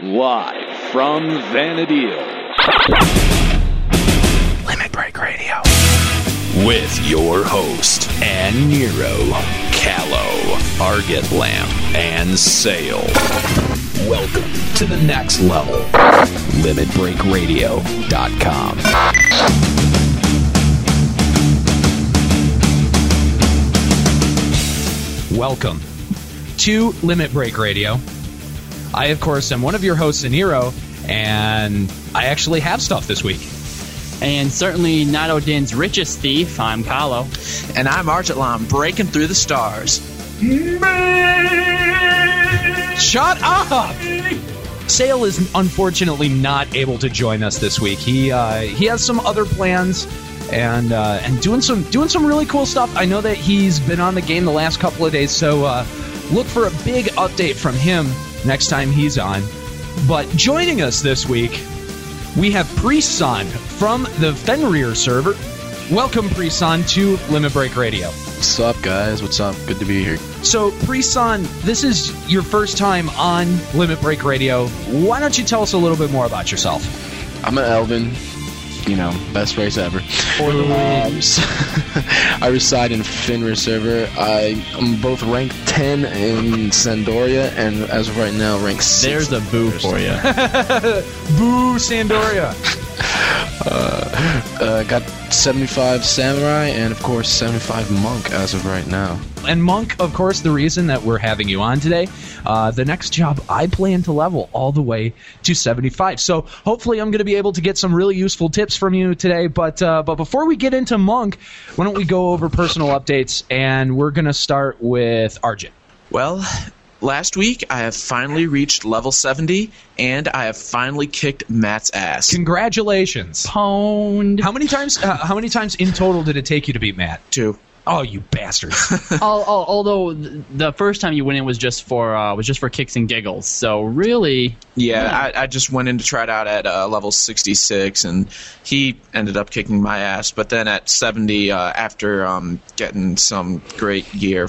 Live from Vana'diel. Limit Break Radio. With your host, Aniro, Callow, Arget Lamp, and Sale. Welcome to the next level. LimitBreakRadio.com. Welcome to Limit Break Radio. I, of course, am one of your hosts, Aniro, and I actually have stuff this week. And certainly not Odin's richest thief, I'm Kahlo. And I'm Archetlam, breaking through the stars. Shut up! Sale is unfortunately not able to join us this week. He uh, he has some other plans and uh, and doing some doing some really cool stuff. I know that he's been on the game the last couple of days, so uh, look for a big update from him next time he's on. But joining us this week, we have Priestsan from the Fenrir server. Welcome, Priestsan, to Limit Break Radio. What's up, guys? What's up? Good to be here. So, Priestsan, this is your first time on Limit Break Radio. Why don't you tell us a little bit more about yourself? I'm an Elvaan. You know, best race ever. For the win. I reside in Fenrir server. I, am both ranked 10 in San d'Oria, and as of right now, ranked 6. There's a boo for you. Boo, San d'Oria. Uh, uh, got 75 samurai and of course 75 monk as of right now. And monk, of course, the reason that we're having you on today. Uh, the next job I plan to level all the way to 75. So hopefully I'm going to be able to get some really useful tips from you today. But uh, but before we get into monk, why don't we go over personal updates? And we're going to start with Argent. Well, last week I have finally reached level 70 and I have finally kicked Maat's ass. Congratulations. Pwned. How many times? Uh, how many times in total did it take you to beat Maat? Two. Oh, you bastard! Al- al- Although th- the first time you went in was just for uh, was just for kicks and giggles. So really, Yeah, I, I just went in to try it out at uh, level 66, and he ended up kicking my ass. But then at 70, uh, after um, getting some great gear,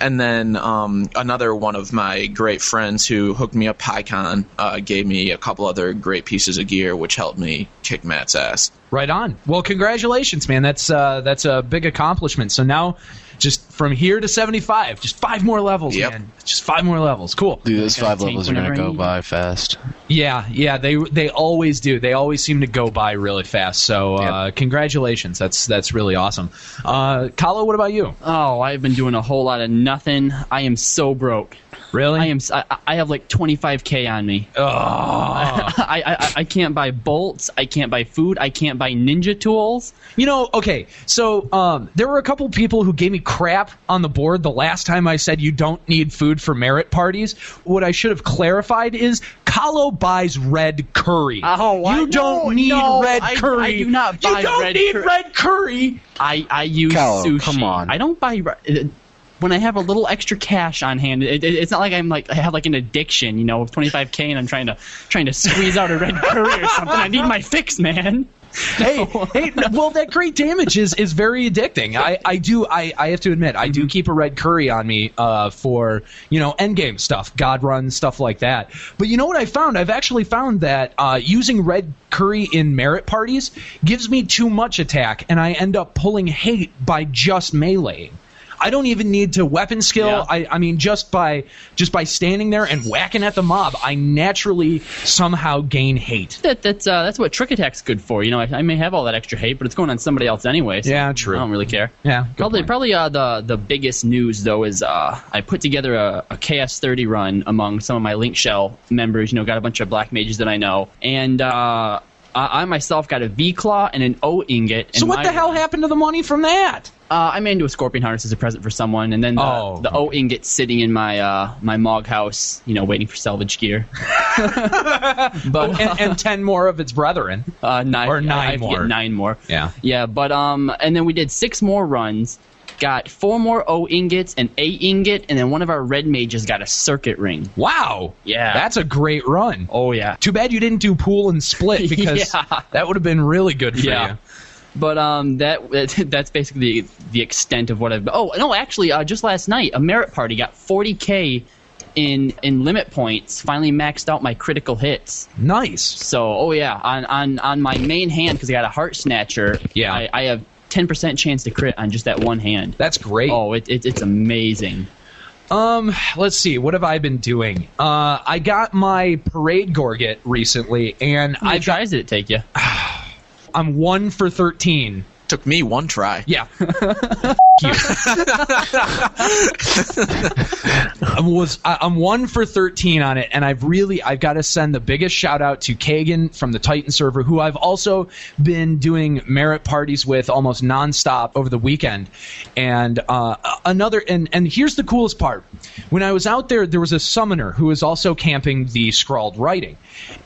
and then um, another one of my great friends who hooked me up PyCon uh, gave me a couple other great pieces of gear, which helped me kick Maat's ass. Right on. Well, congratulations, man. That's uh, that's a big accomplishment. So now, just from here to seventy-five, just five more levels, Yep. man. Just five more levels. Cool. Dude, those five levels are gonna go by fast. Yeah, yeah. They they always do. They always seem to go by really fast. So uh, congratulations. That's that's really awesome. Uh, Kalo, what about you? oh, I've been doing a whole lot of nothing. I am so broke. Really? I am. I have like 25k on me. Oh. I, I I can't buy bolts. I can't buy food. I can't buy ninja tools. You know, okay, so um, there were a couple people who gave me crap on the board the last time I said you don't need food for merit parties. What I should have clarified is Kahlo buys red curry. Oh, I- you don't no, need no, red I- curry. I do not buy you don't red need curry. red curry. I I use Callow, sushi. come on. I don't buy. When I have a little extra cash on hand, it, it, it's not like I'm like I have like an addiction, you know, of 25k, and I'm trying to trying to squeeze out a red curry or something. I need my fix, man. hey, hey, well, that great damage is, is very addicting. I, I do, I, I have to admit, I do keep a red curry on me uh, for, you know, endgame stuff, God run, stuff like that. But you know what I found? I've actually found that uh, using red curry in merit parties gives me too much attack, and I end up pulling hate by just meleeing. I don't even need to weapon skill. Yeah. I, I mean, just by just by standing there and whacking at the mob, I naturally somehow gain hate. That that's uh, that's what trick attack's good for. You know, I, I may have all that extra hate, but it's going on somebody else anyway. so Yeah, true. I don't really care. Yeah, Probably, point. probably uh, the the biggest news though is uh, I put together a, a KS30 run among some of my Link Shell members. You know, got a bunch of black mages that I know, and uh, I, I myself got a V Claw and an O ingot. So what the hell happened to the money from that? Uh, I made into a scorpion harness as a present for someone, and then the, Oh, the O ingot sitting in my uh, my Mog house, you know, waiting for salvage gear. but and, and ten more of its brethren. uh, nine or nine more. nine more. Yeah. Yeah, but um, and then we did six more runs. Got four more O ingots, an A ingot, and then one of our red mages got a circuit ring. Wow. Yeah. That's a great run. Oh yeah. Too bad you didn't do pool and split because Yeah. that would have been really good for Yeah. you. But um, that that's basically the extent of what I've. Oh no, actually, uh, just last night, a merit party got 40k in in limit points finally maxed out my critical hits. Nice. So, oh yeah, on on on my main hand because I got a heart snatcher. Yeah. I, I have ten percent chance to crit on just that one hand. That's great. Oh, it, it, it's amazing. Um, let's see. What have I been doing? Uh, I got my parade gorget recently, and How many I got, tries did it take you? I'm one for thirteen. Took me one try. Yeah. you. I was I, I'm one for thirteen on it, and I've really I've got to send the biggest shout out to Kagan from the Titan server, who I've also been doing merit parties with almost nonstop over the weekend. And uh, another and and here's the coolest part: when I was out there, there was a summoner who was also camping the scrawled writing,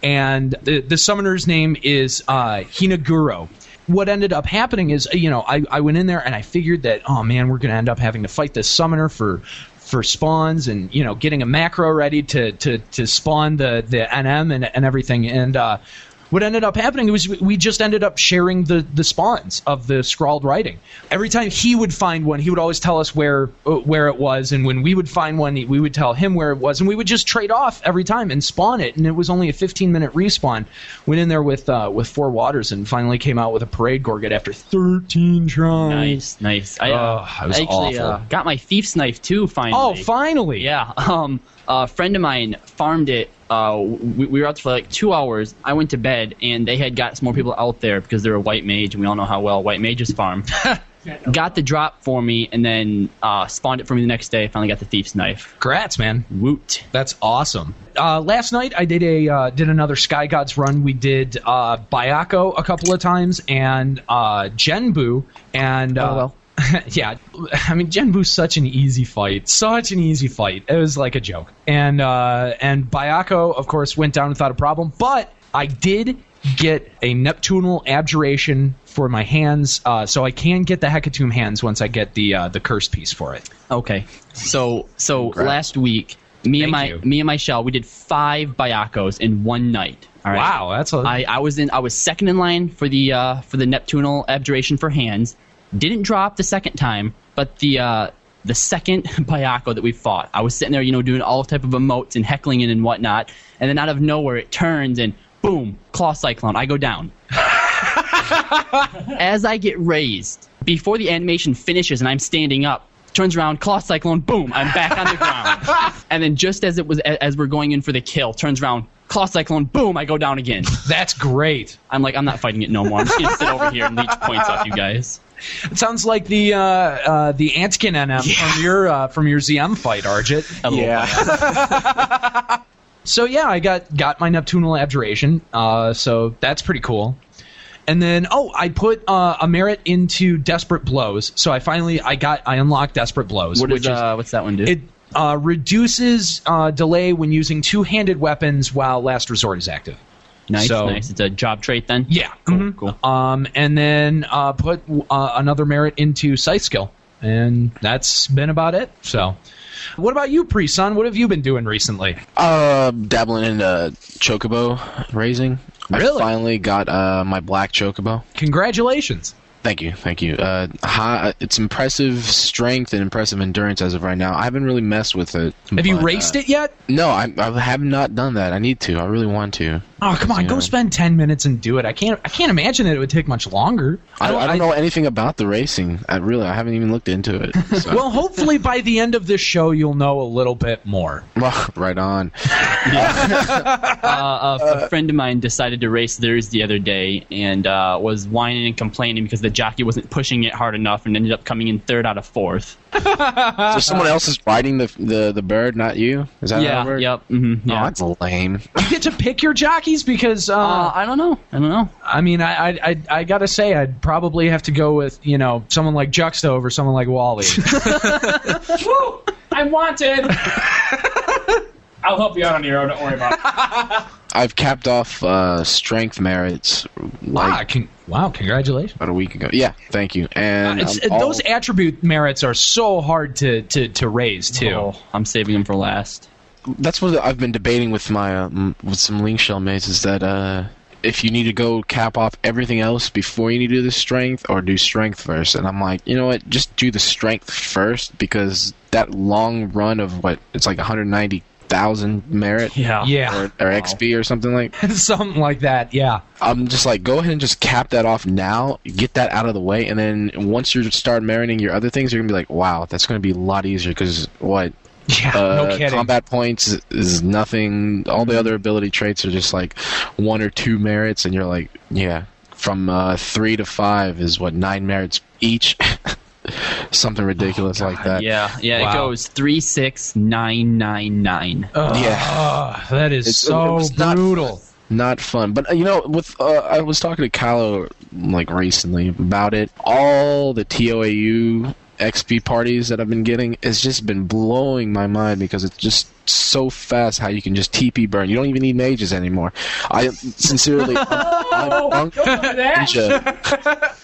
and the the summoner's name is uh, Hinaguro what ended up happening is, you know, I, I went in there and I figured that, oh man, we're going to end up having to fight this summoner for for spawns and you know getting a macro ready to to, to spawn the the NM and, and everything. And uh, what ended up happening was we just ended up sharing the the spawns of the scrawled writing. Every time he would find one, he would always tell us where uh, where it was, and when we would find one, we would tell him where it was, and we would just trade off every time and spawn it. And it was only a 15 minute respawn. Went in there with uh, with four waters and finally came out with a parade gorget after 13 tries. Nice, nice. I, uh, I actually awful. Uh, got my thief's knife too. Finally. Oh, finally! Yeah. Um, a friend of mine farmed it. Uh, we, we were out for like two hours. I went to bed, and they had got some more people out there because they're a white mage, and we all know how well white mages farm. got the drop for me, and then uh, spawned it for me the next day. Finally got the thief's knife. Congrats, man. Woot. That's awesome. Uh, last night I did a uh, did another Sky Gods run. We did uh, Byakko a couple of times and uh, Genbu and uh, Oh, well. yeah, I mean Genbu's such an easy fight, such an easy fight. It was like a joke. And uh, and Byakko of course went down without a problem, but I did get a Neptunal abjuration for my hands, uh, so I can get the Hecatomb hands once I get the uh, the curse piece for it. Okay. So so last week, me and my you. me and my shell, we did five Byakkos in one night. All right. Wow, that's a I, I was in I was second in line for the uh, for the Neptunal abjuration for hands. Didn't drop the second time, but the uh, the second Byakko that we fought, I was sitting there, you know, doing all type of emotes and heckling it and whatnot, and then out of nowhere it turns and boom, claw cyclone. I go down. As I get raised, before the animation finishes and I'm standing up, turns around, claw cyclone, boom, I'm back on the ground. and then just as it was as we're going in for the kill, turns around, claw cyclone, boom, I go down again. that's great. I'm like, I'm not fighting it no more. I'm just gonna sit over here and leech points off you guys. It sounds like the uh, uh, the Antkin NM from your uh, from your ZM fight, Arjit. Yeah. So yeah, I got got my Neptunal abjuration. Uh, so that's pretty cool. And then oh, I put uh, a merit into Desperate Blows. So I finally I got I unlocked Desperate Blows, What which is, uh, what's that one do? it uh, reduces uh, delay when using two handed weapons while Last Resort is active. Nice, so- nice. It's a job trait then. Yeah. Cool, mhm. cool. Um, and then uh, put uh, another merit into Sight Skill, and that's been about it. So, what about you, Priestsan? What have you been doing recently? Uh, dabbling in uh, chocobo raising. Really? I finally got uh, my black chocobo. Congratulations! Thank you, thank you. Uh, high, it's impressive strength and impressive endurance as of right now. I haven't really messed with it. Have you raced uh, it yet? No, I, I have not done that. I need to. I really want to. Oh, come on, go know. spend ten minutes and do it. I can't. I can't imagine that it would take much longer. I, I don't know anything about the racing. I really, I haven't even looked into it. So. Well, hopefully by the end of this show, you'll know a little bit more. Well, right on. Uh, a, a friend of mine decided to race theirs the other day and uh, was whining and complaining because the jockey wasn't pushing it hard enough and ended up coming in third out of fourth. So someone else is riding the the, the bird, not you? Is that how yeah. it works? Yep. hmm Oh, that's lame. You get to pick your jockeys because uh, uh, I don't know. I don't know. I mean, I, I, I, I gotta say, I'd probably have to go with you know someone like Juxta over someone like Wally. Woo! I'm wanted. I'll help you out on your own. Don't worry about it. I've capped off uh, strength merits wow, like con- wow, congratulations! about a week ago. Yeah, thank you. And It's, I'm all- those attribute merits are so hard to, to, to raise too. Oh, I'm saving them for last. that's what I've been debating with my uh, with some link shell mates is that uh, if you need to go cap off everything else before you need to do the strength or do strength first and I'm like you know what just do the strength first because that long run of what it's like 190 thousand merit. Yeah. Yeah, Or, or XP or something like. something like that. Yeah. I'm just like, go ahead and just cap that off now, get that out of the way, and then once you start meriting your other things, you're gonna be like, wow, that's gonna be a lot easier because what Yeah, uh, no kidding. combat points is, is nothing. All the other ability traits are just like one or two merits, and you're like, yeah, from uh, three to five is what nine merits each. Something ridiculous like that. Yeah, yeah. Wow. It goes three six nine nine nine. Yeah. Ugh, that is It's- so it was not- brutal. not fun. But uh, you know, with uh, I was talking to Callow like recently about it. All the TOAU XP parties that I've been getting has just been blowing my mind because it's just so fast how you can just TP burn. You don't even need mages anymore. I sincerely, I'm, I'm monk ninja.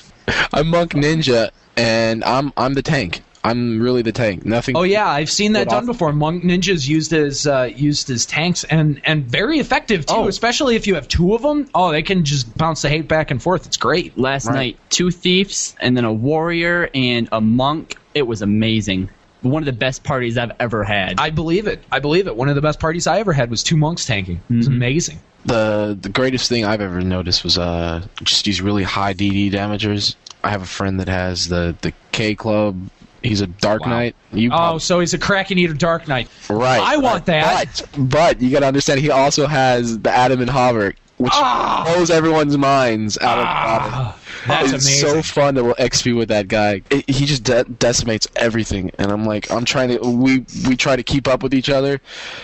I'm monk ninja, and I'm I'm the tank. I'm really the tank. Nothing. Oh yeah, I've seen that done off- before. Monk ninjas used as uh, used as tanks and and very effective too. Oh. Especially if you have two of them. Oh, they can just bounce the hate back and forth. It's great. Last Right. night, two thieves and then a warrior and a monk. It was amazing. One of the best parties I've ever had. I believe it. I believe it. One of the best parties I ever had was two monks tanking. It was amazing. the the greatest thing I've ever noticed was uh just these really high DD damagers. I have a friend that has the the K Club. He's a Dark Wow. Knight. You Oh, so he's a Kraken Eater Dark Knight. right? I want that. But, but you got to understand, he also has the Adaman Hauberk, which blows everyone's minds out of the water. Ah, that's it's amazing. so fun to XP with that guy. It- he just de- decimates everything, and I'm like, I'm trying to. We we try to keep up with each other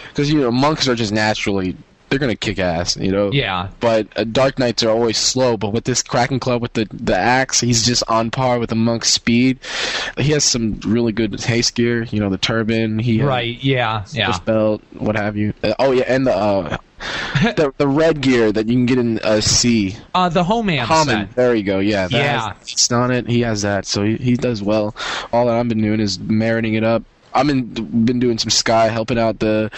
because you know monks are just naturally they're gonna kick ass, you know. Yeah. But uh, Dark Knights are always slow. But with this Kraken Club with the the axe, he's just on par with the monk's speed. He has some really good haste gear. You know, the turban. He Right. Yeah. Yeah. belt, what have you. Uh, oh yeah, and the. Uh, the, the red gear that you can get in uh, Sea. Uh, the Homam Common. There you go. Yeah. That Yeah. Has, it's on it. He has that, so he, he does well. All that I've been doing is marinating it up. I've been been doing some sky, helping out the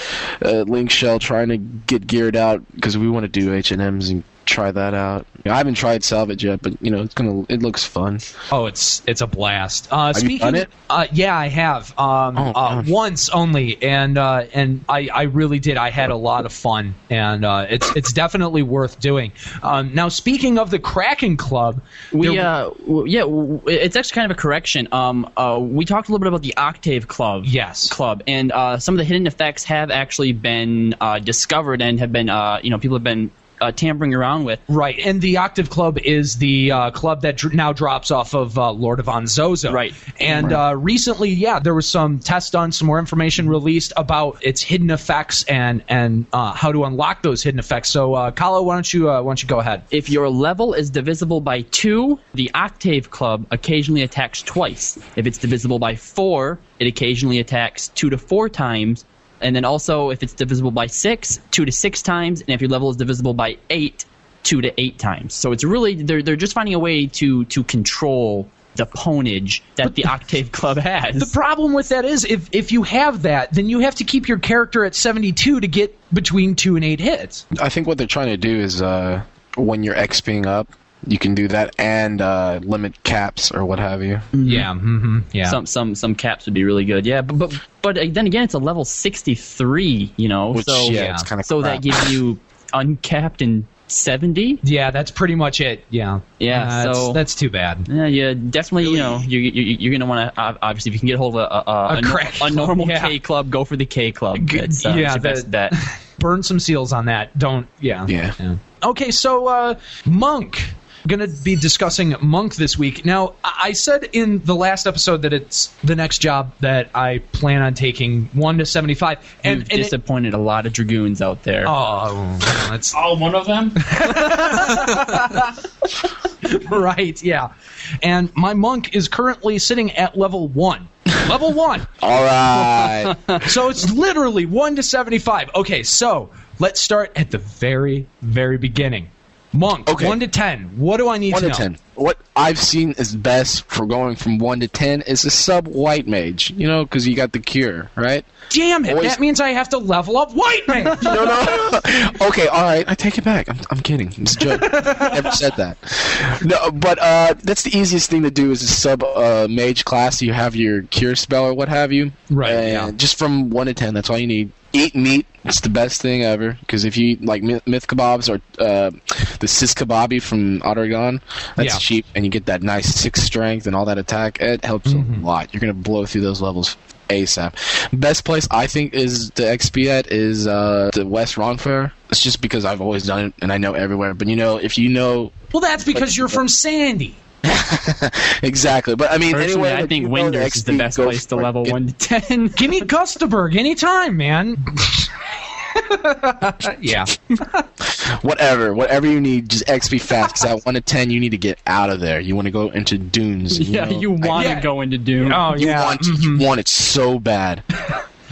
uh, Link Shell, trying to get geared out because we want to do H and M's and try that out. I haven't tried salvage yet, but you know it's gonna. It looks fun. Oh, it's it's a blast. Uh, you speaking, done it? Uh, yeah, I have. Um, Oh, uh, once only, and uh, and I, I really did. I had a lot of fun, and uh, it's it's definitely worth doing. Um, now, speaking of the Kraken Club, We uh w- yeah, w- it's actually kind of a correction. Um uh we talked a little bit about the Octave Club. Yes. Club and uh some of the hidden effects have actually been uh discovered and have been uh you know people have been uh, tampering around with. Right, and the Octave Club is the uh, club that dr- now drops off of uh, Lord of Zozo. Right. and uh, recently, yeah, there was some tests done, some more information released about its hidden effects and and uh, how to unlock those hidden effects. So, uh, Kalo, why don't you uh, why don't you go ahead? If your level is divisible by two, the Octave Club occasionally attacks twice. If it's divisible by four, it occasionally attacks two to four times. And then also, if it's divisible by six, two to six times. And if your level is divisible by eight, two to eight times. So it's really they're they're just finding a way to to control the ponage that the Octave Club has. The problem with that is if if you have that, then you have to keep your character at 72 to get between 2 and 8 hits. I think what they're trying to do is uh, when you're XPing up, you can do that and uh, limit caps or what have you. Yeah, mhm. Yeah. some some some caps would be really good. Yeah, but but but uh, then again, it's a level sixty three. You know, Which so yeah, it's kind of so that gives you uncapped and seventy. yeah, that's pretty much it. Yeah. Yeah, Uh, that's, so- that's too bad. Yeah, yeah, definitely. You know, you, you you're gonna want to obviously if you can get hold of a a, a, A a, nor- Kraken Club, normal yeah. K club, go for the K club. G- It's, uh, yeah, it's your best bet. Burn some seals on that. Don't. Yeah. Yeah. Okay, so uh, Monk. Going to be discussing Monk this week. Now, I I said in the last episode that it's the next job that I plan on taking one to seventy-five, and, You've and it- disappointed a lot of dragoons out there. oh, that's All one of them? right, yeah. And my monk is currently sitting at level one. level one. All right. So it's literally 1 to 75. Okay, so let's start at the very, very beginning. Monk, Okay. 1 to 10. What do I need one to to know? ten. What I've seen is best for going from one to ten is a sub white mage. You know, because you got the cure, right? Damn it, Always- that means I have to level up White Mage. No, no. okay, all right. I take it back. I'm, I'm kidding. It's a joke. Never said that. No, but uh, that's the easiest thing to do is a sub uh, mage class. You have your cure spell or what have you. Right, And yeah. Just from one to ten. That's all you need. Eat meat. It's the best thing ever because if you eat, like myth, kebabs or uh, the sis kebabi from Oregon, that's Yeah. cheap, and you get that nice six strength and all that attack. It helps Mm-hmm. a lot. You're gonna blow through those levels ASAP. Best place I think is the XP at is uh, the West Ronfaure. It's just because I've always done it and I know everywhere. But you know, if you know Well, that's because you're from Sandy. exactly, but I mean, Personally, anyway, I like, think you the Winders is the best place to for it. level one to ten. Give me Gustaberg anytime, man. yeah. whatever, whatever you need, just XP fast. Because at one to ten, you need to get out of there. You want to go into dunes. yeah, know? you want to Yeah. go into dunes. Oh, You yeah. want you mm-hmm. want it so bad.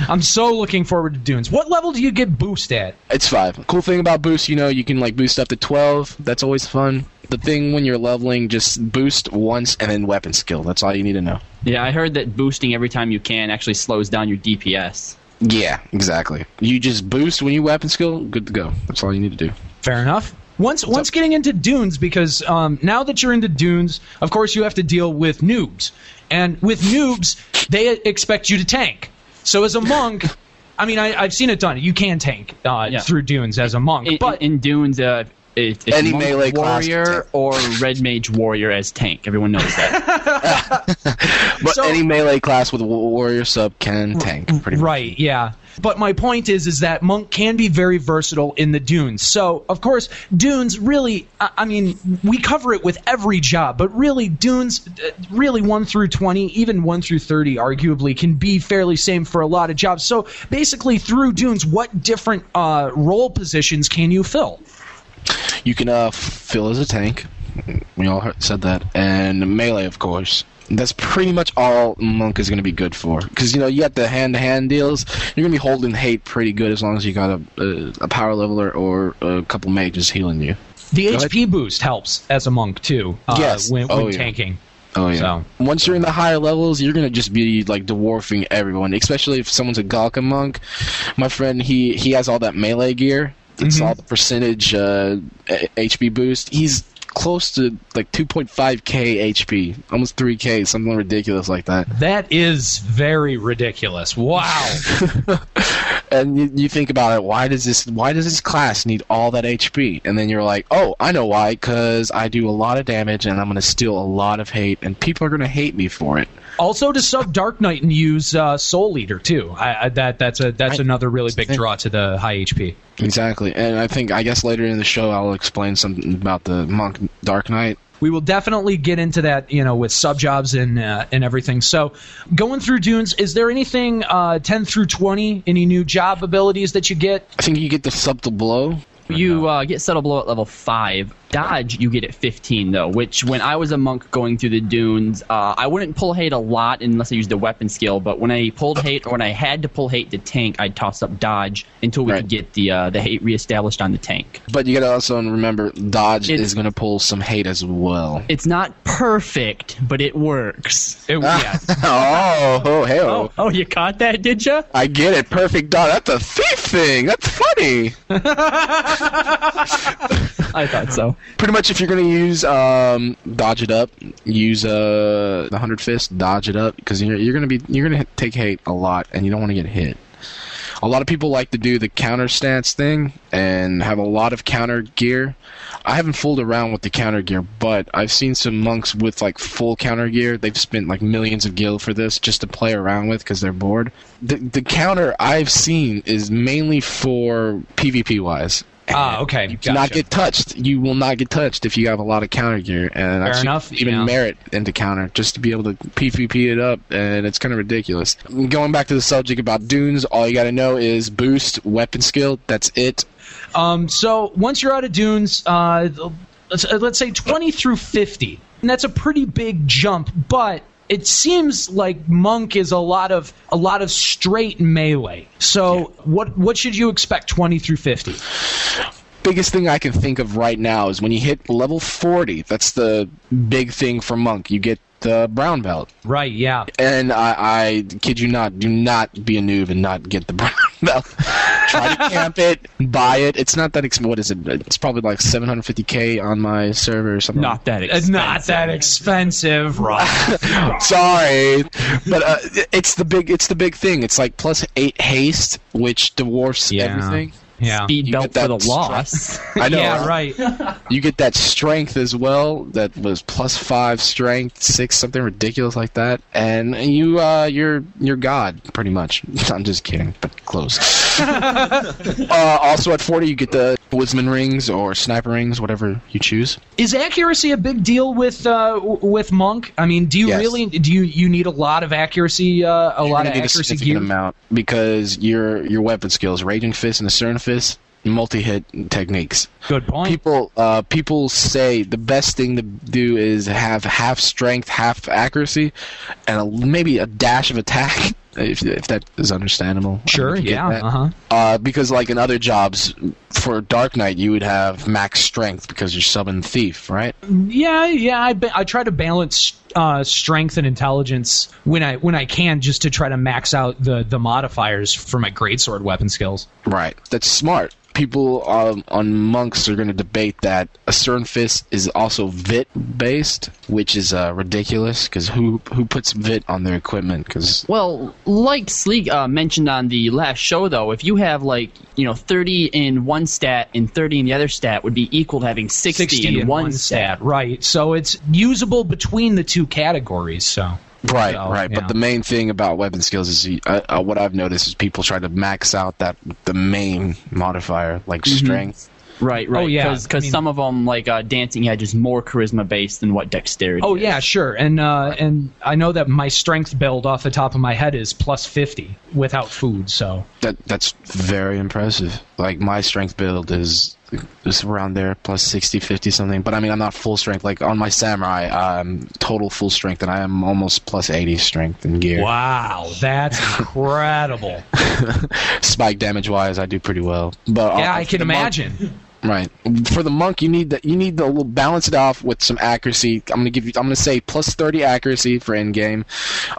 I'm so looking forward to Dunes. What level do you get boost at? It's five. Cool thing about boost, you know, you can like boost up to twelve. That's always fun. The thing when you're leveling, just boost once and then weapon skill. That's all you need to know. Yeah, I heard that boosting every time you can actually slows down your DPS. Yeah, exactly. You just boost when you weapon skill, good to go. That's all you need to do. Fair enough. Once once getting into dunes, because um, now that you're into dunes, of course you have to deal with noobs, and with noobs they expect you to tank. So as a monk, I mean I, I've seen it done. You can tank uh, Yeah. through dunes as a monk, In, but in Dunes, uh, it, it's Any monk melee warrior tank. or red mage warrior as tank. Everyone knows that. But So- any melee class with a warrior sub can tank. Pretty much. Right, yeah. But my point is, is that monk can be very versatile in the dunes. So, of course, dunes really, I I mean, we cover it with every job, but really, dunes, uh, really 1 through 20, even 1 through 30, arguably, can be fairly same for a lot of jobs. So, basically, through dunes, what different uh, role positions can you fill? You can uh, fill as a tank. We all heard, said that, and melee, of course. That's pretty much all monk is going to be good for. Because you know you got the hand-to-hand deals. You're going to be holding hate pretty good as long as you got a, a, a power leveler or a couple mages healing you. The Go ahead. HP boost helps as a monk, too, uh, Yes. when, Oh, yeah. tanking. Oh yeah. So- Once you're in the higher levels, you're gonna just be like dwarfing everyone. Especially if someone's a Galka monk. My friend, he he has all that melee gear. It's Mhm. all the percentage uh, HP boost. He's close to like 2.5k HP, almost 3k, something ridiculous like that. That is very ridiculous. Wow. And you, you think about it, why does this why does this class need all that HP? And then you're like, oh, I know why, because I do a lot of damage and I'm gonna steal a lot of hate, and people are gonna hate me for it. Also, to sub Dark Knight and use uh, Soul Eater too. I, I, that that's a that's I- another really big draw to the high HP. Exactly, and I think I guess later in the show I'll explain something about the monk Dark Knight. We will definitely get into that, you know, with sub jobs and uh, and everything. So, going through Dunes, is there anything uh, ten through twenty? Any new job abilities that you get? I think you get the subtle blow. You uh, get subtle blow at level five. Dodge you get at 15 though, which when I was a monk going through the dunes, uh, I wouldn't pull hate a lot unless I used a weapon skill. But when I pulled hate or when I had to pull hate to tank, I'd toss up dodge until we Right. could get the uh, the hate reestablished on the tank. But you gotta also remember dodge It's- is gonna pull some hate as well. It's not perfect, but it works. It, oh, oh, hey, Oh, oh, you caught that, did ya? I get it. Perfect dodge. That's a thief thing. That's funny. I thought so. Pretty much, if you're gonna use um, dodge it up, use uh, the hundred fist, dodge it up because you're you're gonna be you're gonna take hate a lot, and you don't want to get hit. A lot of people like to do the counter stance thing and have a lot of counter gear. I haven't fooled around with the counter gear, but I've seen some monks with like full counter gear. They've spent like millions of gil for this just to play around with because they're bored. The the counter I've seen is mainly for PvP wise. Ah, okay. You Gotcha. get touched. You will not get touched if you have a lot of counter gear. And Fair I've enough, even yeah. merit into counter just to be able to PvP it up, and it's kind of ridiculous. Going back to the subject about dunes, all you got to know is boost weapon skill. That's it. Um, so once you're out of dunes, uh, let's, let's say 20 through 50, and that's a pretty big jump. But it seems like monk is a lot of a lot of straight melee. So what what should you expect 20 through 50? Biggest thing I can think of right now is when you hit level 40. That's the big thing for monk. You get the brown belt. Right? Yeah. And I, I kid you not, do not be a noob and not get the brown belt. Try to camp it, buy it. It's not that expensive. What is it? It's probably like 750k on my server or something. Not that It's expensive. not that expensive, Rob. Sorry, but uh, it's the big. It's the big thing. It's like plus eight haste, which dwarfs Yeah. everything. Yeah. Speed You belt get that for the loss. I know. Yeah, right. You get that strength as well. That was plus five strength, six something ridiculous like that, and you uh, you're you're God pretty much. I'm just kidding, but close. uh, also at 40, you get the woodsman rings or sniper rings, whatever you choose. Is accuracy a big deal with uh, with monk? I mean, do you Yes. really do you you need a lot of accuracy, uh, a You're lot of need a accuracy significant gear? amount because your your weapon skills, raging fist and Asuran fist, multi-hit techniques. Good point. People uh, people say the best thing to do is have half strength, half accuracy, and a, maybe a dash of attack. If, if that is understandable. Sure, don't know if you get yeah, uh huh. Uh, because like in other jobs, for Dark Knight, you would have max strength because you're subbing thief, right? Yeah, yeah. I ba- I try to balance uh, strength and intelligence when I when I can, just to try to max out the the modifiers for my greatsword weapon skills. Right. That's smart. People um, on monks are going to debate that a certain fist is also vit based, which is uh, ridiculous because who who puts vit on their equipment? Because Well, like Sleek uh, mentioned on the last show, though, if you have like you know 30 in one stat and 30 in the other stat, would be equal to having 60, 60 in one stat. right? So it's usable between the two categories. So right, So, right. yeah. But the main thing about weapon skills is uh, uh, what I've noticed is people try to max out that the main modifier like strength. Right, right. Oh, yeah, Because I mean- some of them, like uh, Dancing Edge just more charisma based than what dexterity. Oh is. yeah, sure. And uh, and I know that my strength build off the top of my head is plus fifty without food. So That that's very impressive. Like my strength build is is around there plus 60 50 something. But i mean i'm not full strength. Like on my samurai i'm total full strength and i am almost plus 80 strength in gear. Wow, that's incredible. spike damage wise i do pretty well. But yeah, uh, I can the monk- imagine. right. For the monk you need that you need to balance it off with some accuracy. I'm gonna give you i'm gonna say plus 30 accuracy for end game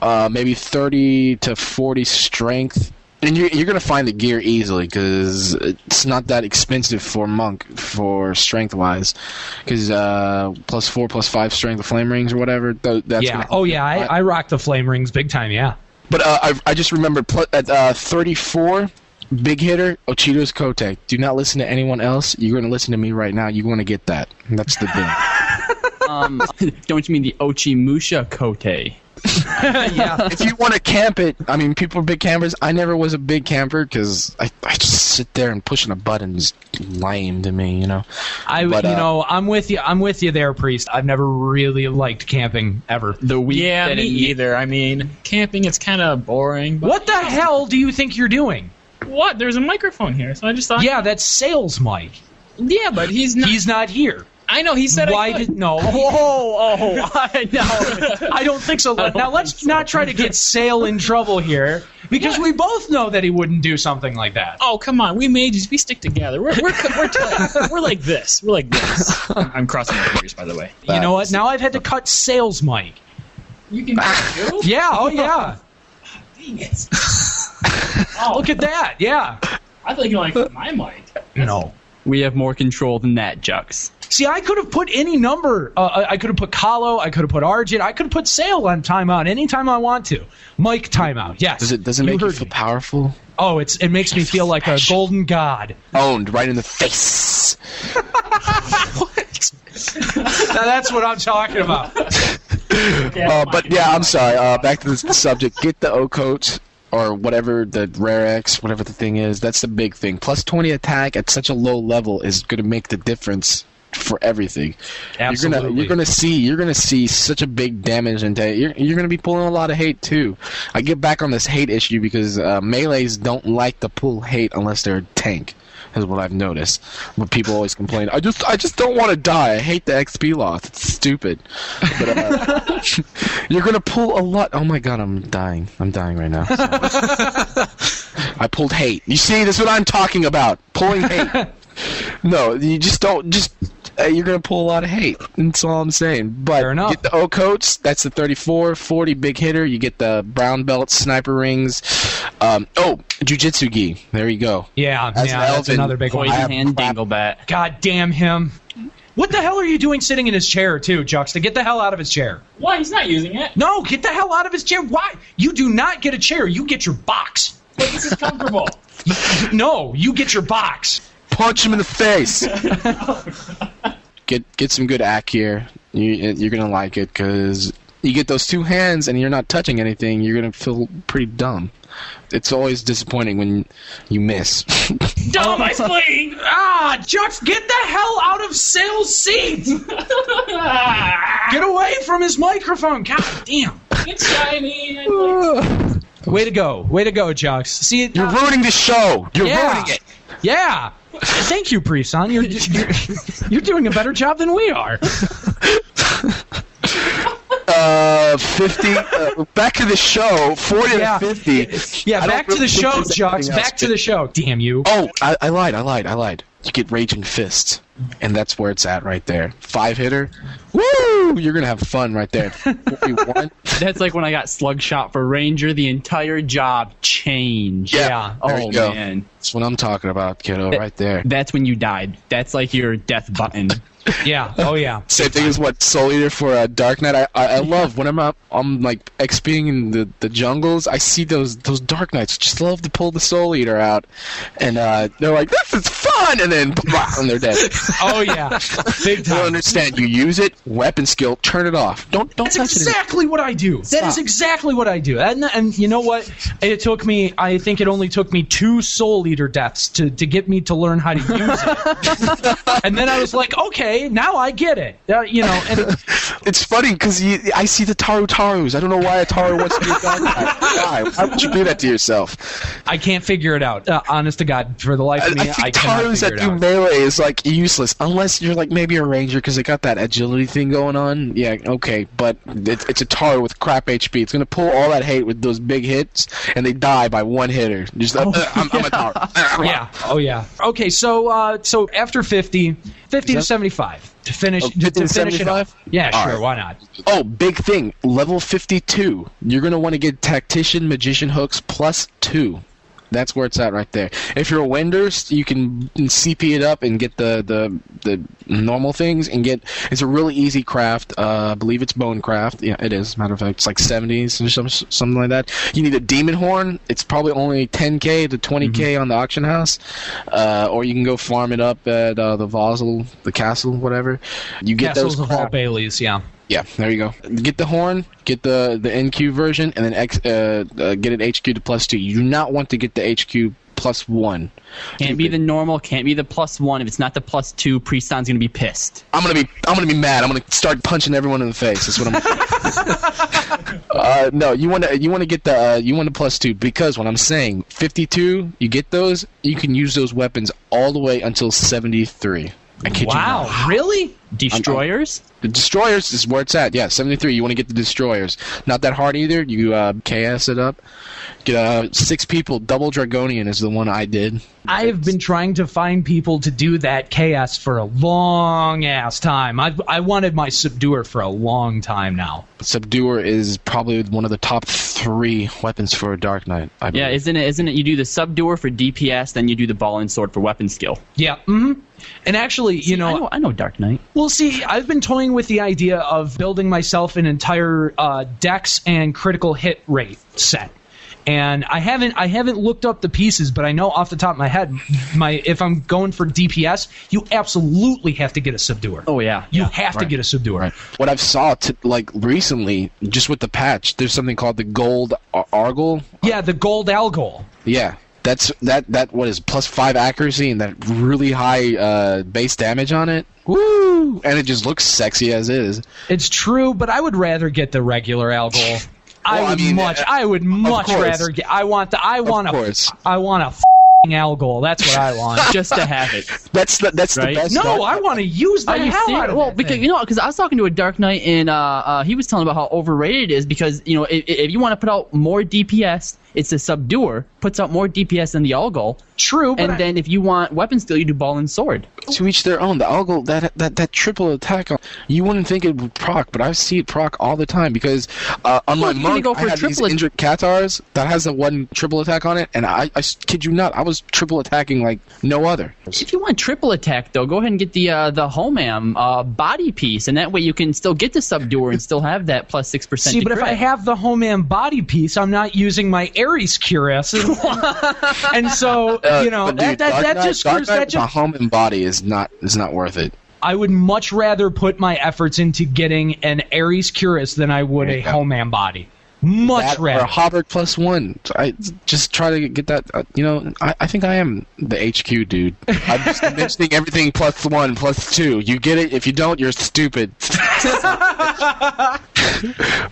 uh maybe 30 to 40 strength and you're, you're gonna find the gear easily because it's not that expensive for monk for strength wise because uh plus four plus five strength of flame rings or whatever th- that's yeah. Oh yeah, I, I rock the flame rings big time. Yeah. but uh, I, I just remember pl- at uh, 34 big hitter Ochiudo's Kote do not listen to anyone else you're gonna listen to me right now you want to get that that's the thing Um, don't you mean the Ochimusha Kote? yeah. if you want to camp it, I mean, people are big campers. I never was a big camper because I, I just sit there and pushing a button is lame to me, you know. I But, you uh, know I'm with you. I'm with you there, priest. I've never really liked camping ever. The week Yeah, me either. I mean, camping it's kind of boring. But What the hell do you think you're doing? What? There's a microphone here, so I just thought. Yeah, that's Sale's mic. yeah, but he's not. He's not here. I know he said. Why I could. did no? Oh, oh, I know. I don't think so. now let's not try to get Sale in trouble here because we both know that he wouldn't do something like that. Oh come on, we made we stick together. We're we're we're, tight. we're like this. We're like this. I'm crossing my fingers, by the way. You know what? Now I've had to cut Sale's mic. You can do. Yeah. Oh yeah. Dang it. Oh, Look at that. Yeah. I think you like my mic. No. We have more control than that, Jux. See, I could have put any number. Uh, I- I could have put Kahlo. I could have put Arjun. I could have put Sale on timeout anytime I want to. mic timeout. Yes. Does it does it make you feel me. powerful? Oh, it's it makes me feel like a golden god. Owned right in the face. Now that's what I'm talking about. Uh, but yeah, I'm sorry. Uh, back to the subject. Get the O coat or whatever the rare X, whatever the thing is. That's the big thing. Plus 20 attack at such a low level is going to make the difference for everything. You're gonna Absolutely. you're gonna see you're gonna see such a big damage into you're you're gonna be pulling a lot of hate too. I get back on this hate issue because uh, melees don't like to pull hate unless they're a tank. Is what I've noticed. But people always complain. I just I just don't want to die. I hate the XP loss. It's stupid. But uh, you're gonna pull a lot. Oh my god, I'm dying. I'm dying right now. I pulled hate. You see, this is what I'm talking about. Pulling hate. no, you just don't. Just uh, you're gonna pull a lot of hate. That's all I'm saying. But Fair enough. get the O coats. That's the 34, 40 big hitter. You get the brown belt sniper rings. Um, oh, jujitsu gi. There you go. Yeah, As yeah, an that's elven, another big one. Poison hand crap- dinglebat. God damn him. What the hell are you doing sitting in his chair, too, Juxta? Get the hell out of his chair. Why? He's not using it. No, get the hell out of his chair. Why? You do not get a chair. You get your box. But this is comfortable. No, you get your box. Punch him in the face. get get some good ack here. You, you're gonna like it because you get those two hands and you're not touching anything. You're gonna feel pretty dumb. It's always disappointing when you miss. Dumb, I spleen. Ah, Jux, get the hell out of Sale's seat. Get away from his microphone. God damn. It's shiny. Way to go. Way to go, Jux. See, it, You're ruining the show. You're yeah. ruining it. Yeah. Thank you, Priest-san. You're, you're you're doing a better job than we are. Uh, fifty. Uh, back to the show. Forty Yeah. to fifty. Yeah, I back to the show, there's Jux. anything else Back to the show. Damn you. Oh, I, I lied. I lied. I lied. You get raging fists, and that's where it's at right there. Five hitter. Woo! You're gonna have fun right there. That's like when I got slug shot for Ranger. The entire job changed. Yeah. There Oh you go. man, That's what I'm talking about, kiddo. Right there. that's when you died. That's like your death button. Yeah. Oh, yeah. Same thing as what Soul Eater for uh, Dark Knight. I, I, I love when I'm up, I'm like XPing in the, the jungles. I see those those Dark Knights just love to pull the Soul Eater out, and uh, they're like, "This is fun," and then and they're dead. Oh, yeah. Big I don't understand. You use it, weapon skill, turn it off. Don't don't That's touch it. exactly what I do. That is exactly what I do. And, and you know what? It took me, I think it only took me two Soul Eater deaths to, to get me to learn how to use it. and then I was like, okay, now I get it. Uh, you know, and It's funny because I see the Tarutarus. I don't know why a Taru wants to be a Knight. Why? Why would you do that to yourself? I can't figure it out. Uh, honest to God, for the life of me, I I, think Tarus figure that it do melee is like useless unless you're like maybe a ranger because they got that agility thing going on. Yeah, okay, but it's, it's a Taru with crap HP. It's gonna pull all that hate with those big hits, and they die by one hitter. Just uh, uh, I'm, I'm a Taru. yeah. Oh yeah. Okay. So uh, so after 50, 50 to that- 75 to finish Oh, to, to finish it off. Yeah, All sure. right. Why not? Oh, big thing. Level 52. You're going to want to get Tactician Magician Hooks plus two. That's where it's at right there. If you're a Wenders, you can CP it up and get the, the the normal things and get. It's a really easy craft. Uh, I believe it's bone craft. Yeah, it is. Matter of fact, it's like 70s or some, something like that. You need a demon horn. It's probably only 10k to 20k on the auction house, uh, or you can go farm it up at uh, the Vosel, the castle, whatever. You get Castle Zvahl Baileys. Yeah. Yeah, there you go. Get the horn, get the the NQ version, and then X, uh, uh, get it HQ to plus two. You do not want to get the HQ plus one. Can't be the normal. Can't be the plus one. If it's not the plus two, Priestsan's gonna be pissed. I'm gonna be I'm gonna be mad. I'm gonna start punching everyone in the face. That's what I'm. uh, no, you want to you want to get the uh, you want the plus two because what I'm saying, 52, you get those, you can use those weapons all the way until 73. I kid you not. Wow. Really? Destroyers. The destroyers is where it's at. Yeah, 73. You want to get the destroyers. Not that hard either. You uh, KS it up. Get uh, six people. Double Dragonian is the one I did. I have been trying to find people to do that KS for a long ass time. I I wanted my subduer for a long time now. Subduer is probably one of the top three weapons for a Dark Knight. I Yeah, isn't it? Isn't it? You do the subduer for DPS, then you do the ball and sword for weapon skill. Yeah. Mm-hmm. And actually, you I know, know, I know Dark Knight. Well, see, I've been toying with the idea of building myself an entire uh, dex and critical hit rate set. And I haven't I haven't looked up the pieces, but I know off the top of my head, my if I'm going for DPS, you absolutely have to get a subduer. Oh yeah, you yeah. have to get a subduer. Right. What I've saw to, like recently, just with the patch, there's something called the Gold Ar- Argol. Yeah, the gold algol. Yeah, that's that that what is plus five accuracy and that really high uh, base damage on it. Woo! And it just looks sexy as is. It's true, but I would rather get the regular algol. I Well, I would mean, much. uh, I would much rather get. I want the. I want a. course. I want a f***ing algol. That's what I want. just to have it. That's the, that's Right? the best. no, Dark- I want to use the Are hell out of Well, that because thing. you know, because I was talking to a Dark Knight and uh, uh, he was telling about how overrated it is because you know if, if you want to put out more DPS it's a subduer, puts out more DPS than the Algol. True, but And I- then if you want weapon skill, you do ball and sword. to each their own. The Algol, that that that triple attack, you wouldn't think it would proc, but I see it proc all the time because uh, on Well, my you're monk, go I for have these triple- injured Catars that has a one triple attack on it, and I kid you not, I was triple attacking like no other. If you want triple attack, though, go ahead and get the uh, the Homam uh, body piece, and that way you can still get the subduer and still have that plus six percent. See, but if I have the Homam body piece, I'm not using my Ares Cuirass, and, and so Uh, you know but that that, Dark that Knight- just Dark screws that a just. home and body is not is not worth it. I would much rather put my efforts into getting an Ares Cuirass than I would a you go. Homam body. Much that rather. or Hobart plus one. I just try to get that. Uh, you know, I, I think I am the HQ dude. I'm just mentioning everything plus one, plus two. You get it. If you don't, you're stupid.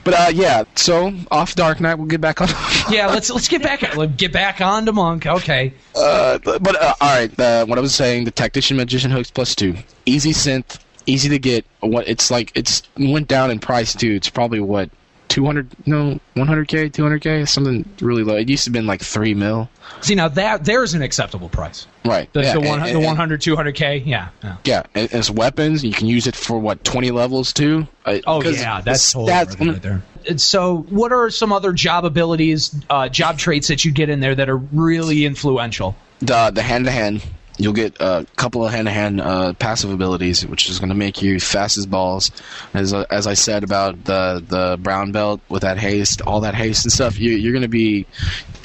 but uh, yeah. So off Dark Knight, we'll get back on. yeah, let's let's get back let's get back on to Monk. Okay. uh, but uh, all right. Uh, what I was saying, the Tactician Magician hooks plus two, easy synth, easy to get. What it's like, it's went down in price too. It's probably what. 200 no 100k 200k something really low it used to have been like 3 mil See now that there's an acceptable price. right The, yeah, the, one, and- the 100, 200k. Yeah. yeah. Yeah, and as weapons, you can use it for what twenty levels too. Uh, Oh yeah, that's totally stats worth it on- right there. And So, what are some other job abilities, uh, job traits that you get in there that are really influential? The the hand to hand, you'll get a couple of hand to hand passive abilities, which is going to make you fast as balls. As uh, as I said about the the brown belt with that haste, all that haste and stuff, you, you're going to be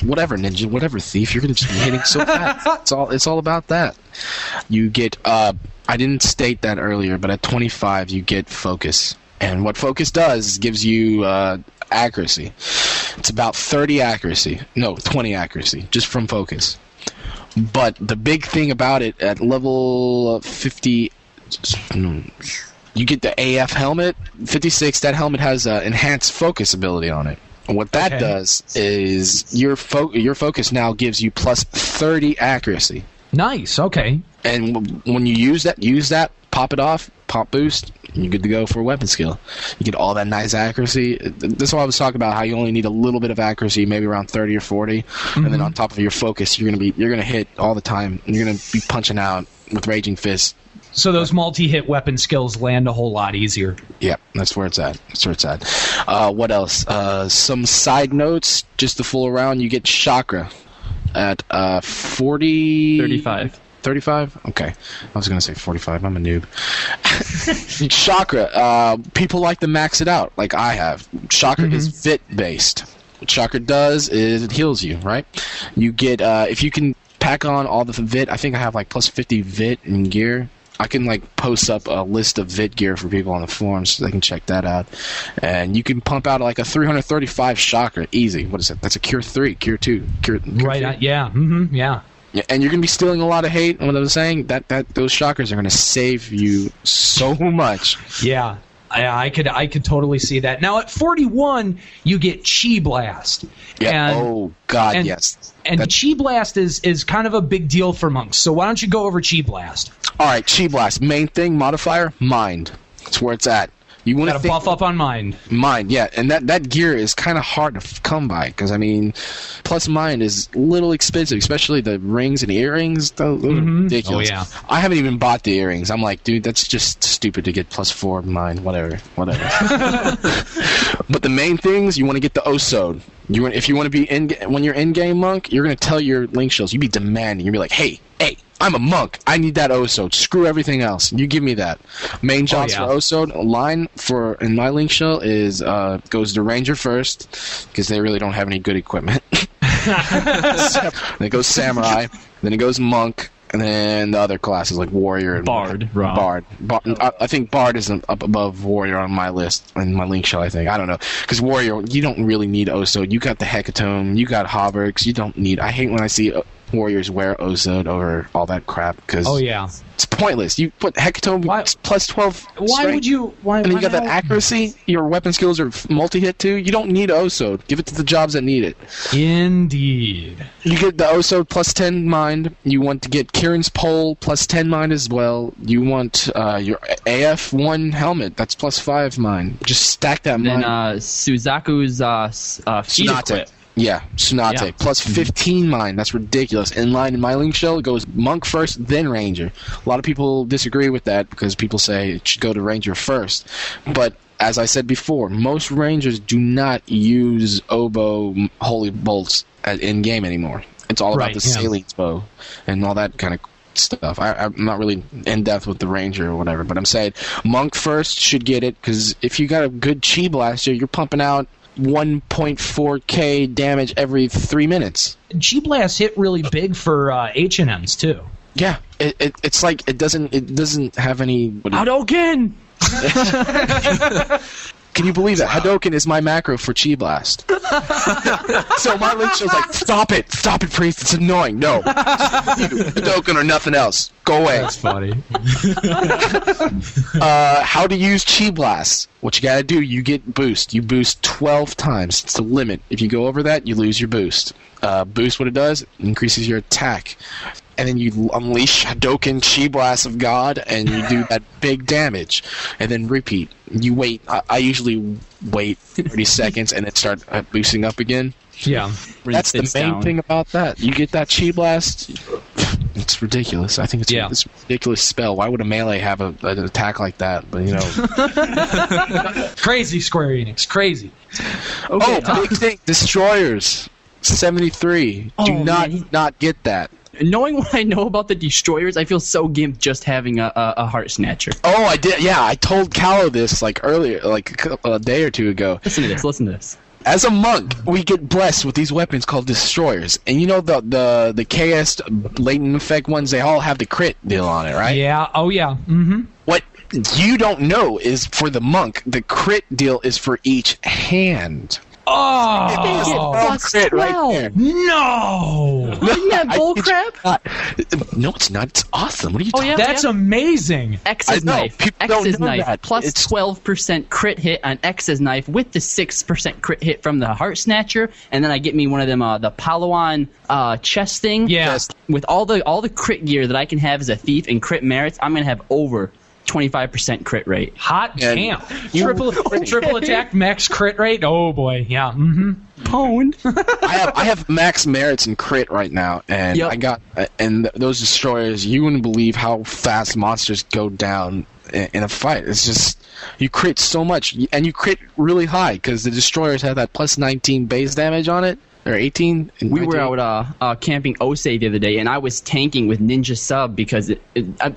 whatever ninja, whatever thief. You're going to just be hitting so fast. It's all it's all about that. You get. Uh, I didn't state that earlier, but at 25 you get focus, and what focus does is gives you uh, accuracy. It's about 30 accuracy, no 20 accuracy, just from focus. But the big thing about it at level 50, you get the AF helmet. 56, that helmet has uh, enhanced focus ability on it. And what that Okay. does is your fo- your focus now gives you plus 30 accuracy. Nice. Okay. And w- when you use that, use that, pop it off, pop boost, you're good to go for a weapon skill. You get all that nice accuracy. That's why I was talking about how you only need a little bit of accuracy, maybe around 30 or 40, and then on top of your focus, you're gonna be you're gonna hit all the time. You're gonna be punching out with raging fists. So those multi-hit weapon skills land a whole lot easier. Yeah, that's where it's at. That's where it's at. Uh, what else? Uh, some side notes, just to fool around. You get chakra at uh, 40... 35. 35? Okay. I was going to say 45. I'm a noob. Chakra. Uh, people like to max it out, like I have. Chakra is Vit based. What Chakra does is it heals you, right? You get, uh, if you can pack on all the Vit, I think I have like plus 50 Vit in gear. I can like post up a list of Vit gear for people on the forums so they can check that out. And you can pump out like a 335 Chakra. Easy. What is it? That's a Cure 3, Cure 2. Cure, cure Right. 2. Uh, yeah. Mm-hmm. Yeah. And you're gonna be stealing a lot of hate. And what I was saying, that that those shockers are gonna save you so much. Yeah. I, I could I could totally see that. Now at 41, you get Chi Blast. Yeah. And, oh God, and- yes. And Chi Blast is is kind of a big deal for monks. So why don't you go over Chi Blast? All right, Chi Blast. Main thing, modifier, mind. That's where it's at. You want to buff up on mind. mind, yeah, and that that gear is kind of hard to come by because I mean, plus mind is a little expensive, especially the rings and earrings. Those, those are mm-hmm. oh, ridiculous. Oh, yeah. I haven't even bought the earrings. I'm like, dude, that's just stupid to get plus four mind, whatever, whatever. but the main things, you want to get the Osode. You want, if you want to be in when you're in game monk, you're gonna tell your link shells. You be demanding. You be like, hey, hey, I'm a monk. I need that Osode. Screw everything else. You give me that. Main jobs yeah. for Osode line for in my link shell is uh, goes to Ranger first because they really don't have any good equipment. then it goes Samurai. Then it goes Monk. And then the other classes like Warrior and Bard, Rob. Bard. Bar- I, I think Bard is up above Warrior on my list in my link shell. I think I don't know because Warrior you don't really need Oso. You got the Hecatomb. You got Hauberks. You don't need. I hate when I see Warriors wear Osode over all that crap because Oh yeah. it's pointless. You put Hecatomb Why- plus twelve. Why strength, would you? Why? And then you got that accuracy. Your weapon skills are multi hit too. You don't need Osode. Give it to the jobs that need it. Indeed. You get the Osode plus 10 mind. You want to get Kirin's pole plus 10 mind as well. You want uh, your AF1 helmet. That's plus 5 mind. Just stack that Then mind. uh, Suzaku's uh, uh, feet Sune-ate. equip. Yeah, Sune-ate. Yeah. Plus mm-hmm. 15 mine. That's ridiculous. In line in my link shell, it goes Monk first, then Ranger. A lot of people disagree with that because people say it should go to Ranger first. But as I said before, most Rangers do not use Oboe Holy Bolts in game anymore. It's all Right, about the yeah. Salines bow and all that kind of stuff. I, I'm not really in depth with the Ranger or whatever, but I'm saying Monk first should get it because if you got a good Chi Blaster, you're pumping out 1.4k damage every three minutes. Chi Blast hit really big for uh, H and M's too. Yeah, it, it, it's like it doesn't it doesn't have any. Hadouken! Can you believe that Hadouken is my macro for Chi Blast? so my link show's like, stop it, stop it, priest, it's annoying. No, Hadouken or nothing else. Go away. That's funny. uh, how to use Chi Blast. What you gotta do, you get boost. You boost 12 times. It's the limit. If you go over that, you lose your boost. Uh, boost, what it does, increases your attack. And then you unleash Hadouken Chi Blast of God, and you do that big damage. And then repeat. You wait. I, I usually wait 30 seconds and then start uh, boosting up again. Yeah. That's the main down. thing about that. You get that Chi Blast. It's ridiculous. I think it's, Yeah. it's a ridiculous spell. Why would a melee have a, an attack like that? But you know, Crazy Square Enix. Crazy. oh, big thing, destroyers. Seventy three. Do Oh, not man, not get that. Knowing what I know about the destroyers, I feel so gimped just having a, a, a heart snatcher. Oh, I did. Yeah, I told Callow this like earlier, like a a day or two ago. Listen to this. Listen to this. As a monk, we get blessed with these weapons called destroyers, and you know the the the KS latent effect ones. They all have the crit deal on it, right? Yeah. Oh yeah. Mm-hmm. What you don't know is for the monk, the crit deal is for each hand. Oh Plus crit right there. no! Isn't that I bull crap? No, it's not. It's awesome. What are you Oh, talking yeah. That's amazing. X's knife. people don't X's know knife. that. Plus It's- 12% crit hit on X's knife with the 6% crit hit from the heart snatcher. And then I get me one of them, uh, the Pahluwan uh, chest thing. Yeah. Yes. With all the all the crit gear that I can have as a thief and crit merits, I'm going to have over 25% crit rate. Hot And damn. Triple triple attack max crit rate. Oh boy. Yeah. Mm-hmm. Pwned. I have I have max merits and crit right now, and Yep. I got and those destroyers. You wouldn't believe how fast monsters go down in, in a fight. It's just you crit so much, and you crit really high because the destroyers have that plus 19 base damage on it or 18. and We were out uh, uh, camping Osei the other day, and I was tanking with Ninja Sub because it, it I,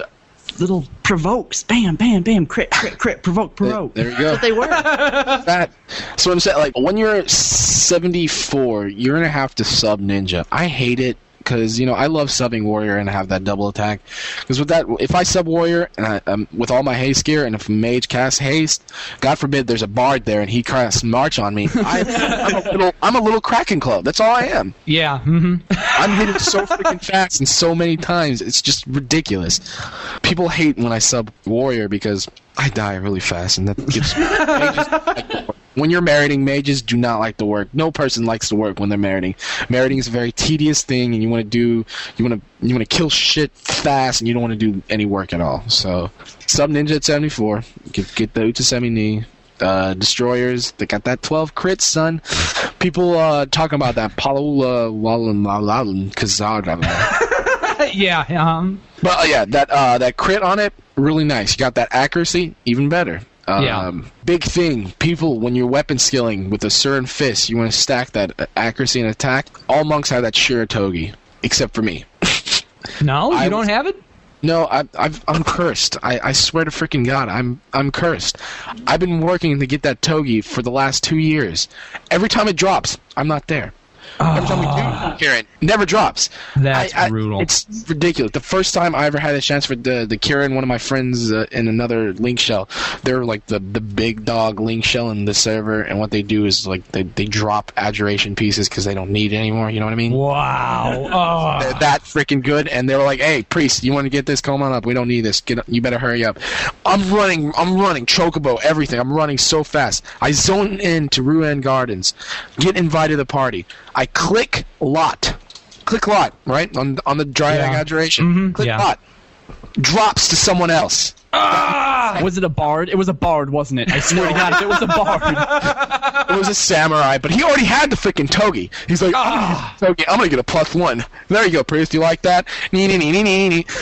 little provokes, bam, bam, bam, crit, crit, crit, provoke, provoke. there you go. That's what they were. that. So I'm saying, like, when you're 74, you're gonna have to sub ninja. I hate it because you know I love subbing warrior and have that double attack. Because with that, if I sub warrior and I, um, with all my haste gear, and if a mage casts haste, God forbid there's a bard there and he casts march on me, I, I'm a little, I'm a little Kraken club. That's all I am. Yeah. Mm-hmm. I'm hitting so freaking fast and so many times. It's just ridiculous. People hate when I sub warrior because I die really fast, and that gives mages like to work. When you're meriting, mages do not like to work. No person likes to work when they're meriting. Meriting is a very tedious thing, and you want to do, you want to, you want to kill shit fast, and you don't want to do any work at all. So, sub ninja at 74. Get get the Utsusemi Ni. Uh, destroyers, they got that 12 crit, son. People uh, talking about that Palula Wallan Kazada. yeah. Um. But uh, yeah, that uh, that crit on it, really nice. You got that accuracy, even better. Um, Yeah. Big thing, people, when you're weapon skilling with a certain fist, you want to stack that accuracy and attack. All monks have that Shura Togi, except for me. No, you I don't have it. No, I, I've, I'm cursed. I, I swear to freaking God, I'm I'm cursed. I've been working to get that togi for the last two years. Every time it drops, I'm not there. Every time we do hear it, never drops. That's I- I- brutal. It's ridiculous. The first time I ever had a chance for the the Kirin, one of my friends uh, in another link shell, they're like the the big dog link shell in the server, and what they do is like they they drop adjuration pieces because they don't need it anymore. You know what I mean? Wow. Oh. They're that freaking good, and they were like, "Hey, priest, you want to get this? Come on up. We don't need this. Get, up. you better hurry up." I'm running, I'm running, chocobo, everything. I'm running so fast. I zone in to Ru'Aun Gardens, get invited to the party. I click lot, click lot, right on on the dry Yeah. adjuration. Mhm, Click yeah. lot, drops to someone else. Was it a bard? It was a bard, wasn't it? I swear to God, it was a bard. it was a samurai, but he already had the freaking togi. He's like, I'm gonna, get togi. I'm gonna get a plus one. There you go, priest. You like that? Nee, nee, nee, nee, nee, nee.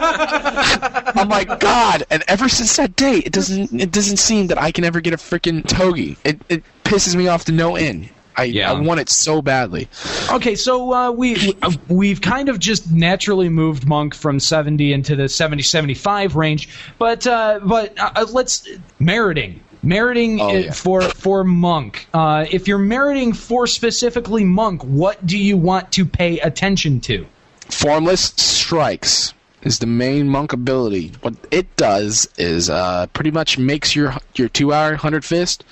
I'm like, God. And ever since that day, it doesn't it doesn't seem that I can ever get a freaking togi. It it pisses me off to no end. I, Yeah. I want it so badly. Okay, so uh, we uh, we've kind of just naturally moved Monk from 70 into the 70 75 range, but uh, but uh, let's meriting. Meriting Oh, uh, yeah. for for Monk. Uh, if you're meriting for specifically Monk, what do you want to pay attention to? Formless strikes is the main monk ability. What it does is uh, pretty much makes your your two hour hundred fist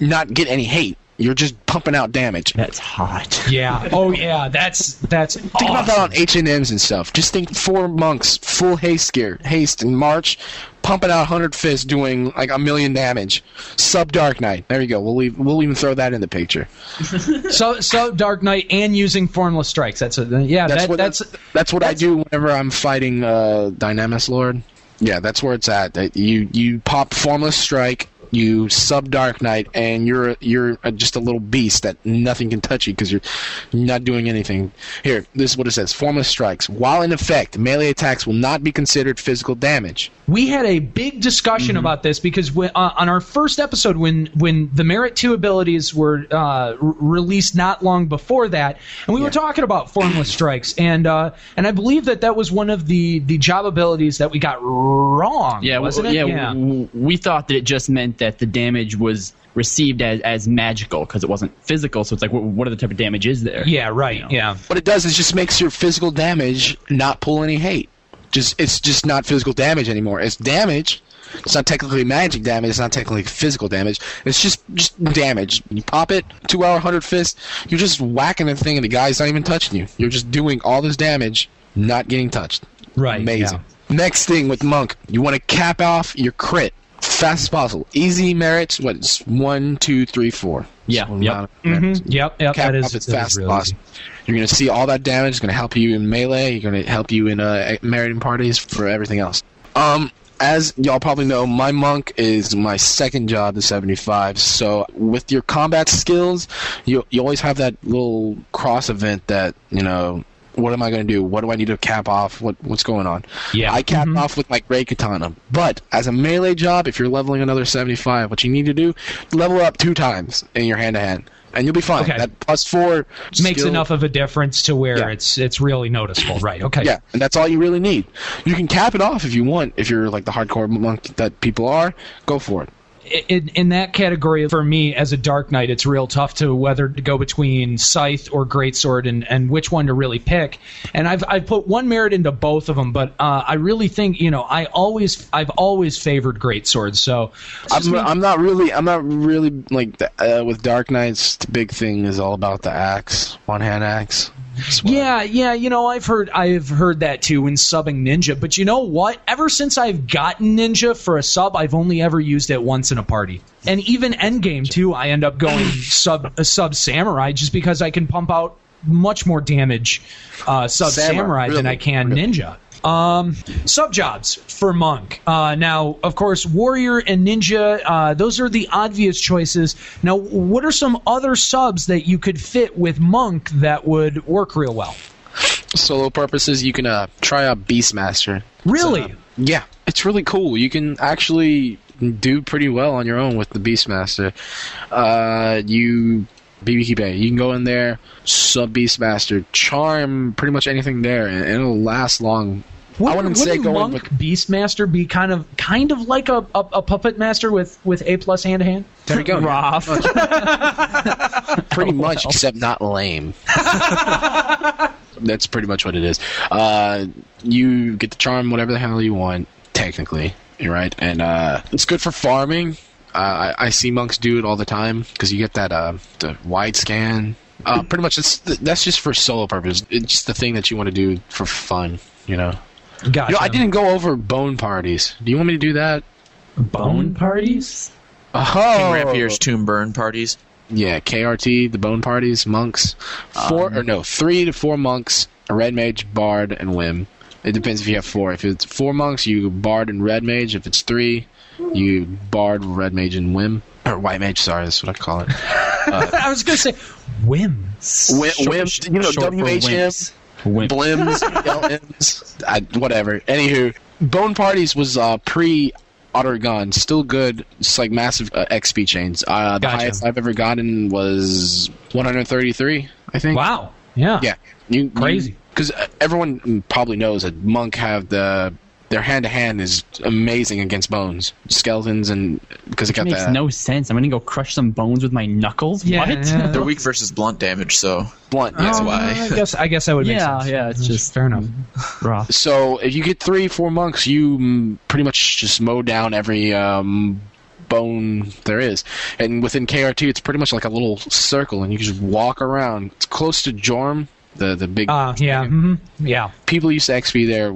not get any hate. You're just pumping out damage. That's hot. Yeah. Oh yeah. That's that's Think about that on H and M's and stuff. Just think four monks, full haste gear, haste and march, pumping out hundred fists, doing like a million damage. Sub Dark Knight. There you go. We'll leave, we'll even throw that in the picture. so so Dark Knight and using formless strikes. That's a, yeah. That's that, what that's that's, that's what I do whenever I'm fighting uh, Dynamis Lord. Yeah, that's where it's at. You you pop formless strike, you sub Dark Knight, and you're you're uh, just a little beast that nothing can touch you because you're not doing anything. Here, this is what it says: Formless strikes, while in effect, melee attacks will not be considered physical damage. we had a big discussion about this because when, uh, on our first episode, when when the Merit Two abilities were uh, r- released not long before that, and we were talking about formless strikes, and uh, and I believe that that was one of the the job abilities that we got wrong. Yeah, wasn't it? yeah. w- we thought that it just meant that the damage was received as, as magical because it wasn't physical. So it's like, what, what other type of damage is there? yeah, right. Yeah. What it does is just makes your physical damage not pull any hate. Just it's just not physical damage anymore. It's damage. It's not technically magic damage. It's not technically physical damage. It's just just damage. You pop it, two hour hundred fist. You're just whacking the thing, and the guy's not even touching you. You're just doing all this damage, not getting touched. Right, Amazing. Next thing with monk, you want to cap off your crit fast as possible. Easy merits. What? It's one, two, three, four. Yeah, So yep. amount of merits Mhm. Yep. Yep. cap That is off as that is fast as possible. You're going to see all that damage. It's going to help you in melee. You're going to help you in uh, meriting parties for everything else. Um, as y'all probably know, my monk is my second job to 75. So with your combat skills, you you always have that little cross event that you know. What am I going to do? What do I need to cap off? What what's going on? Yeah. I cap mm-hmm. off with my great katana. But as a melee job, if you're leveling another 75, what you need to do, level up two times in your hand to hand, and you'll be fine. Okay. That plus four Makes skill- enough of a difference to where Yeah. it's it's really noticeable. Right. Okay. Yeah, and that's all you really need. You can cap it off if you want. If you're like the hardcore monk that people are, go for it. In, in that category for me as a dark knight it's real tough to whether to go between scythe or greatsword and, and which one to really pick and i've, I've put one merit into both of them but uh, i really think you know i always i've always favored greatswords so I'm, me- I'm not really. I'm not really like the, uh, with Dark Knights. The big thing is all about the axe, one hand axe. Yeah, yeah, you know, I've heard I've heard that too in subbing Ninja, but you know what? Ever since I've gotten Ninja for a sub, I've only ever used it once in a party. And even endgame too, I end up going sub a sub samurai just because I can pump out much more damage uh, sub Samurai, samurai than I can really. ninja. Um, sub jobs for monk. Uh, now, of course, warrior and ninja. Uh, those are the obvious choices. Now, what are some other subs that you could fit with monk that would work real well? Solo purposes, you can uh, try out Beastmaster. Really? Yeah, it's really cool. You can actually do pretty well on your own with the Beastmaster. Uh, you Bibiki Bay, you can go in there, sub Beastmaster, charm pretty much anything there, and it'll last long. I wouldn't say wouldn't going monk with beastmaster be kind of kind of like a, a, a puppet master with with a plus hand to hand? there you go. Rough. pretty much, except not lame. That's pretty much what it is. Uh, you get the charm, whatever the hell you want, technically, you're right, and uh, it's good for farming. Uh, I, I see monks do it all the time because you get that uh, the wide scan. Uh, pretty much, it's, that's just for solo purpose. It's just the thing that you want to do for fun, you know. Gotcha. You know, I didn't go over bone parties. Do you want me to do that? bone parties. Oh, King Ranperre's tomb burn parties. Yeah, KRT, the bone parties, monks. Four Um, or no, three to four monks, a red mage, bard, and whim. It depends if you have four. If it's four monks, you bard and red mage. If it's three, you bard, red mage, and whim. Or or white mage. Sorry, that's what I call it. I was going to say whims. Wim, Wim, you know, Short WHM, wimps. Wimp. Blims, LMs, I, whatever. Anywho, Bone Parties was uh, pre Aht Urhgan, still good. It's like massive uh, XP chains. Uh, the Gotcha. highest I've ever gotten was 133, I think. Wow. Yeah. Yeah, you, Crazy. Because everyone probably knows that Monk have the their hand to hand is amazing against bones, skeletons, and because it got makes that no sense. I'm gonna go crush some bones with my knuckles. Yeah, what? yeah. They're weak versus blunt damage, so blunt. That's yeah. why. I guess I guess that would make Yeah, sense. yeah, it's just- fair enough. Rough. So if you get three, four monks, you pretty much just mow down every um, bone there is. And within KRT, it's pretty much like a little circle, and you just walk around. It's close to Jorm, the the big. Uh, yeah. hmm Yeah. people used to XP there,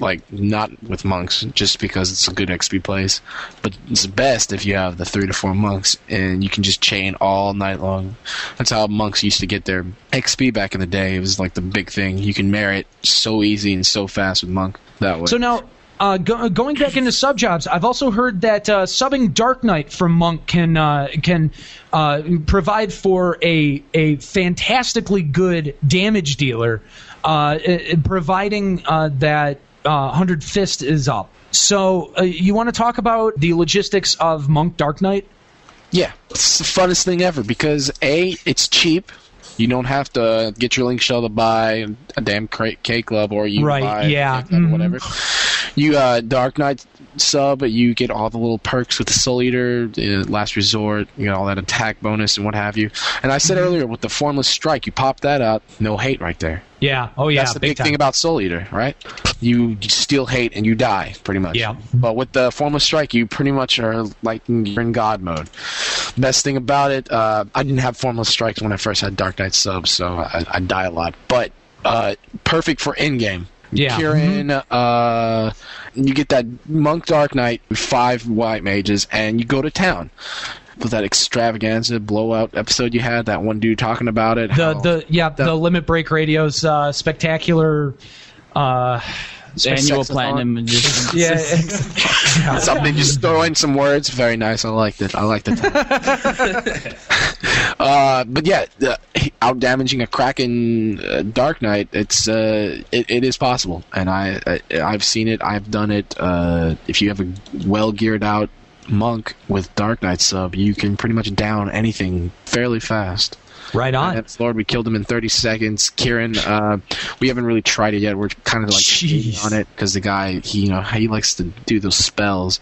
like not with monks, just because it's a good XP place. But it's best if you have the three to four monks, and you can just chain all night long. That's how monks used to get their XP back in the day. It was like the big thing. You can merit so easy and so fast with monk that way. So now, uh, go, going back into sub jobs, I've also heard that uh, subbing Dark Knight from Monk can uh, can uh, provide for a a fantastically good damage dealer, uh, uh, providing uh, that uh, hundred fist is up. So uh, you want to talk about the logistics of Monk Dark Knight? Yeah, it's the funnest thing ever because a it's cheap. You don't have to get your link shell to buy a damn K Club or you Right, buy yeah, a K Club or mhm. whatever. You uh, Dark Knight sub, you get all the little perks with the Soul Eater, uh, Last Resort, you get all that attack bonus and what have you. And I said earlier with the Formless Strike, you pop that up, no hate right there. Yeah. Oh yeah. That's the big big thing about Soul Eater, right? You steal hate and you die, pretty much. Yeah. But with the Formless Strike, you pretty much are like you're in God mode. Best thing about it, uh, I didn't have Formless Strikes when I first had Dark Knight sub, so I, I die a lot. But uh, perfect for in game. Yeah. Kirin, uh, you get that Monk Dark Knight, five white mages, and you go to town. With that extravaganza blowout episode you had, that one dude talking about it. the the yeah the, Limit Break Radio's uh, spectacular. Uh, Annual Sexathon. platinum edition. yeah. something just throw in some words. Very nice. I liked it. I liked it uh, but yeah the, out damaging a kraken uh, dark knight it's uh, it, it is possible. And I, I i've seen it. I've done it. Uh, if you have a well geared out monk with dark knight sub you can pretty much down anything fairly fast right on. Yes, Lord, we killed him in 30 seconds. Kirin, uh, we haven't really tried it yet. We're kind of like Jeez. on it because the guy, he you know, he likes to do those spells.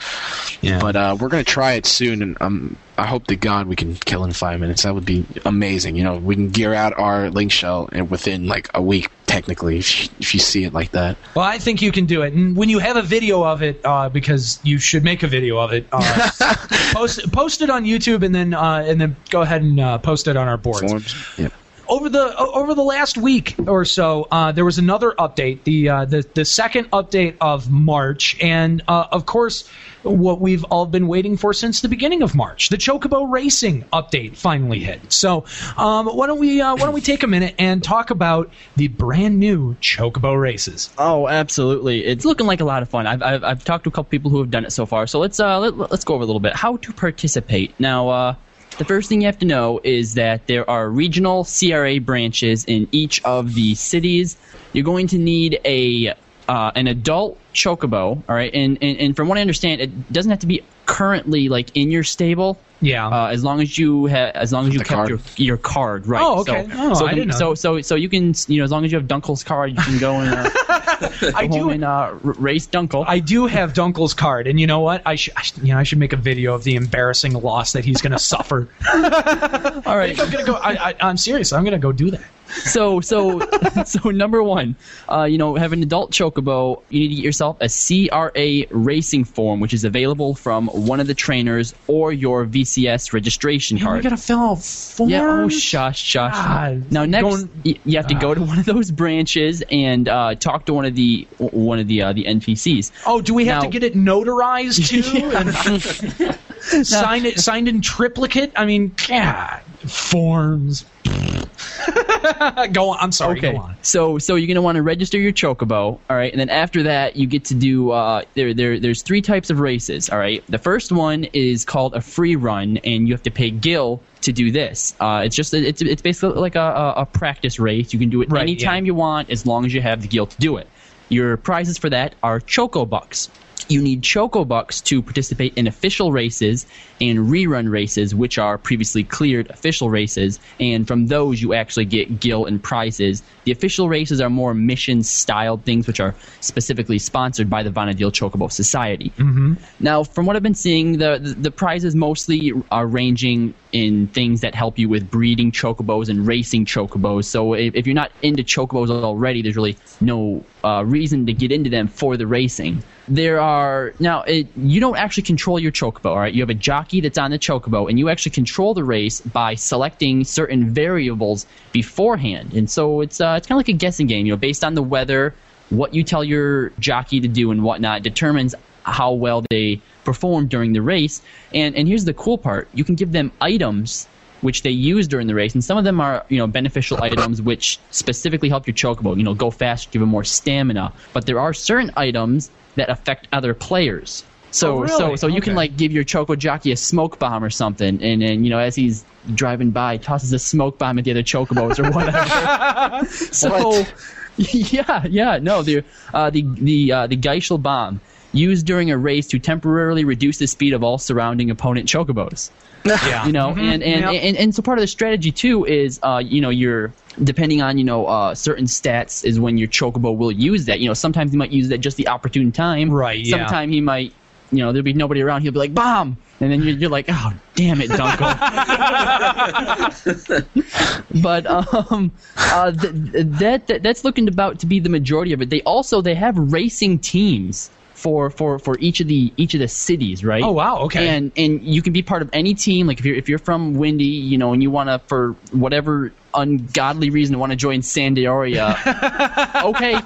Yeah. But uh, we're gonna try it soon, and um, I hope to God we can kill in five minutes. That would be amazing. You know, we can gear out our link shell and within like a week, technically, if you, if you see it like that. Well, I think you can do it. And when you have a video of it, uh, because you should make a video of it, uh, post post it on YouTube, and then uh, and then go ahead and uh, post it on our boards. Forms. Yeah. Over the over the last week or so, uh, there was another update, the uh, the the second update of March, and uh, of course, what we've all been waiting for since the beginning of March, the Chocobo Racing update finally hit. So, um, why don't we uh, why don't we take a minute and talk about the brand new Chocobo races? Oh, absolutely! It's looking like a lot of fun. I've, I've, I've talked to a couple people who have done it so far. So let's uh let, let's go over a little bit how to participate. Now, uh, the first thing you have to know is that there are regional CRA branches in each of the cities. You're going to need a uh, an adult chocobo, all right, and, and and from what I understand, it doesn't have to be currently like in your stable. Yeah. Uh, as long as you ha- as long as you The kept card. your your card right. Oh, okay. So, Oh, so, I didn't know so so so you can you know as long as you have Dunkel's card, you can go and uh, I go home do. and uh, race Dunkel. I do have Dunkel's card, and you know what? I should, I should, you know, I should make a video of the embarrassing loss that he's going to suffer. All right. I'm gonna go. I, I, I'm serious. I'm going to go do that. So so so number one, uh, you know, have an adult chocobo. You need to get yourself a CRA racing form, which is available from one of the trainers or your VCS registration Man, we card. got to fill out forms. Yeah. Oh, shush, shush. God. Now next, Going- y- you have to go to one of those branches and uh, talk to one of the one of the uh, the NPCs. Oh, do we have Now- to get it notarized too? And signed it, signed in triplicate. I mean, God, forms. go on. I'm sorry. Okay. Go on. So so you're gonna want to register your chocobo, all right, and then after that you get to do uh, there there there's three types of races, all right. The first one is called a free run, and you have to pay Gil to do this. Uh, it's just it's it's basically like a, a, a practice race. You can do it Right, anytime you want as long as you have the Gil to do it. Your prizes for that are Choco Bucks. You need Choco Bucks to participate in official races and rerun races, which are previously cleared official races. And from those, you actually get gil and prizes. The official races are more mission styled things, which are specifically sponsored by the Vana'diel Chocobo Society. Mm-hmm. Now, from what I've been seeing, the, the, the prizes mostly are ranging in things that help you with breeding chocobos and racing chocobos. So if, if you're not into chocobos already, there's really no uh, reason to get into them for the racing. There are now it, you don't actually control your chocobo. All right, you have a jockey that's on the chocobo, and you actually control the race by selecting certain variables beforehand. And so it's uh, it's kind of like a guessing game. You know, based on the weather, what you tell your jockey to do and whatnot determines how well they perform during the race. And and here's the cool part: you can give them items which they use during the race, and some of them are you know beneficial items which specifically help your chocobo. You know, go fast, give them more stamina. But there are certain items that affect other players. So Oh, really? so so you can like give your choco jockey a smoke bomb or something, and and you know as he's driving by, tosses a smoke bomb at the other chocobos or whatever. so What? yeah, yeah, no, the uh, the the uh, the Gysahl bomb used during a race to temporarily reduce the speed of all surrounding opponent chocobos. Yeah. You know, and, and, Yep. and and so part of the strategy too is uh, you know you're depending on you know uh, certain stats is when your chocobo will use that. You know, sometimes he might use that just the opportune time. Right, yeah. Sometimes he might. You know, there'll be nobody around. He'll be like, "Bomb!" And then you're, you're like, "Oh, damn it, Dunkel." but um, uh, th- that, that that's looking about to be the majority of it. They also they have racing teams for for for each of the each of the cities, right? Oh, wow, okay. And and you can be part of any team. Like if you're if you're from Windy, you know, and you want to for whatever ungodly reason to want to join San d'Oria, okay.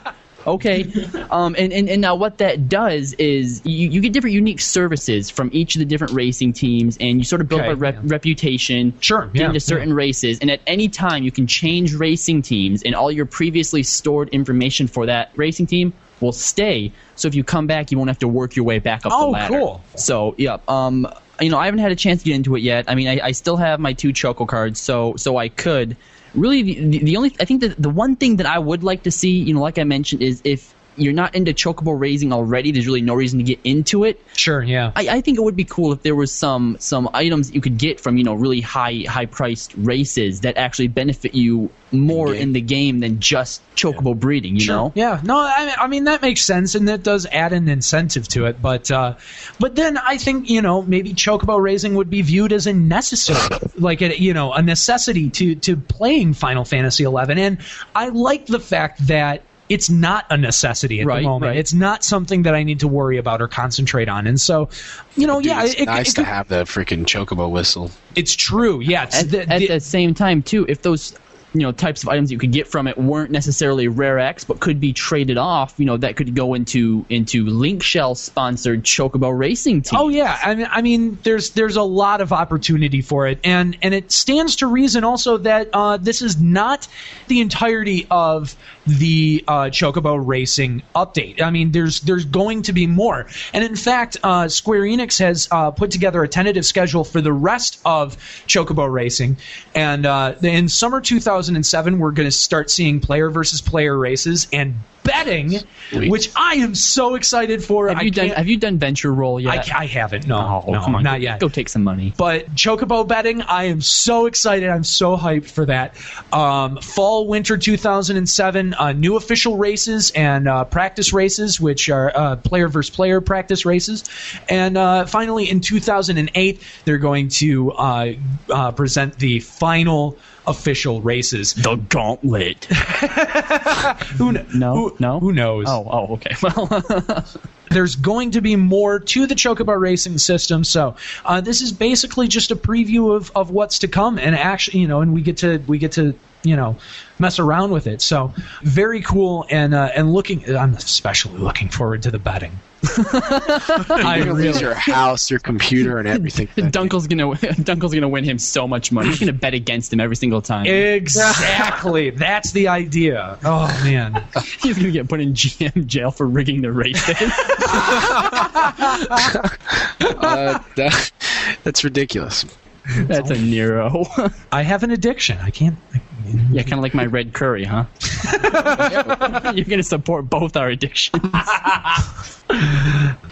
Okay, um, and, and, and now what that does is you, you get different unique services from each of the different racing teams, and you sort of build Okay, up a rep- yeah. reputation Sure, yeah, into certain races, and at any time you can change racing teams, and all your previously stored information for that racing team will stay. So if you come back, you won't have to work your way back up Oh, the ladder. cool. So yeah, um, you know, I haven't had a chance to get into it yet. I mean, I, I still have my two choco cards, so so I could. Really, the, the, only I think that the one thing that I would like to see, you know, like I mentioned, is if you're not into chocobo raising already, there's really no reason to get into it. Sure. Yeah. I, I think it would be cool if there was some some items that you could get from you know really high high priced races that actually benefit you more in the game than just chocobo breeding. You know. Yeah, no, I, I mean that makes sense, and that does add an incentive to it. But, uh, but then I think you know maybe chocobo raising would be viewed as a necessary, like a, you know, a necessity to to playing Final Fantasy XI. And I like the fact that it's not a necessity at Right, the moment. right. It's not something that I need to worry about or concentrate on. And so, you know, Dude, yeah, it's it, it- nice it to could- have the freaking chocobo whistle. it's true. Yeah, it's At, the- at the- the same time, too, if those you know types of items you could get from it weren't necessarily rare X, but could be traded off, you know, that could go into into Link Shell sponsored chocobo racing teams. Oh yeah, I mean, I mean, there's there's a lot of opportunity for it, and and it stands to reason also that uh, this is not the entirety of the uh, Chocobo Racing update. I mean, there's there's going to be more, and in fact, uh, Square Enix has uh, put together a tentative schedule for the rest of Chocobo Racing, and uh, in summer 2007, we're going to start seeing player versus player races and betting, Sweet. which I am so excited for. have you done Have you done Venture Roll yet? I, I haven't. No, Oh, no, come on, not go- yet. Go take some money. But Chocobo betting, I am so excited. I'm so hyped for that. Um, fall, winter 2007, uh, new official races and uh, practice races, which are uh, player versus player practice races. And uh, finally, in 2008, they're going to uh, uh, present the final official races. The Gauntlet. Who, kn- No, who, no. who knows? Oh, oh, okay. Well, there's going to be more to the Chocobo racing system. So uh, this is basically just a preview of, of what's to come, and actually, you know, and we get to we get to you know mess around with it. So very cool, and uh, and looking, I'm especially looking forward to the betting. I You're gonna lose your house, your computer, and everything. Dunkel's gonna Dunkel's gonna win him so much money. He's gonna bet against him every single time. exactly. That's the idea. Oh man. He's gonna get put in GM jail for rigging the races. uh, that, that's ridiculous. That's a Nero. I have an addiction. I can't. yeah, kind of like my red curry, huh? You're gonna support both our addictions.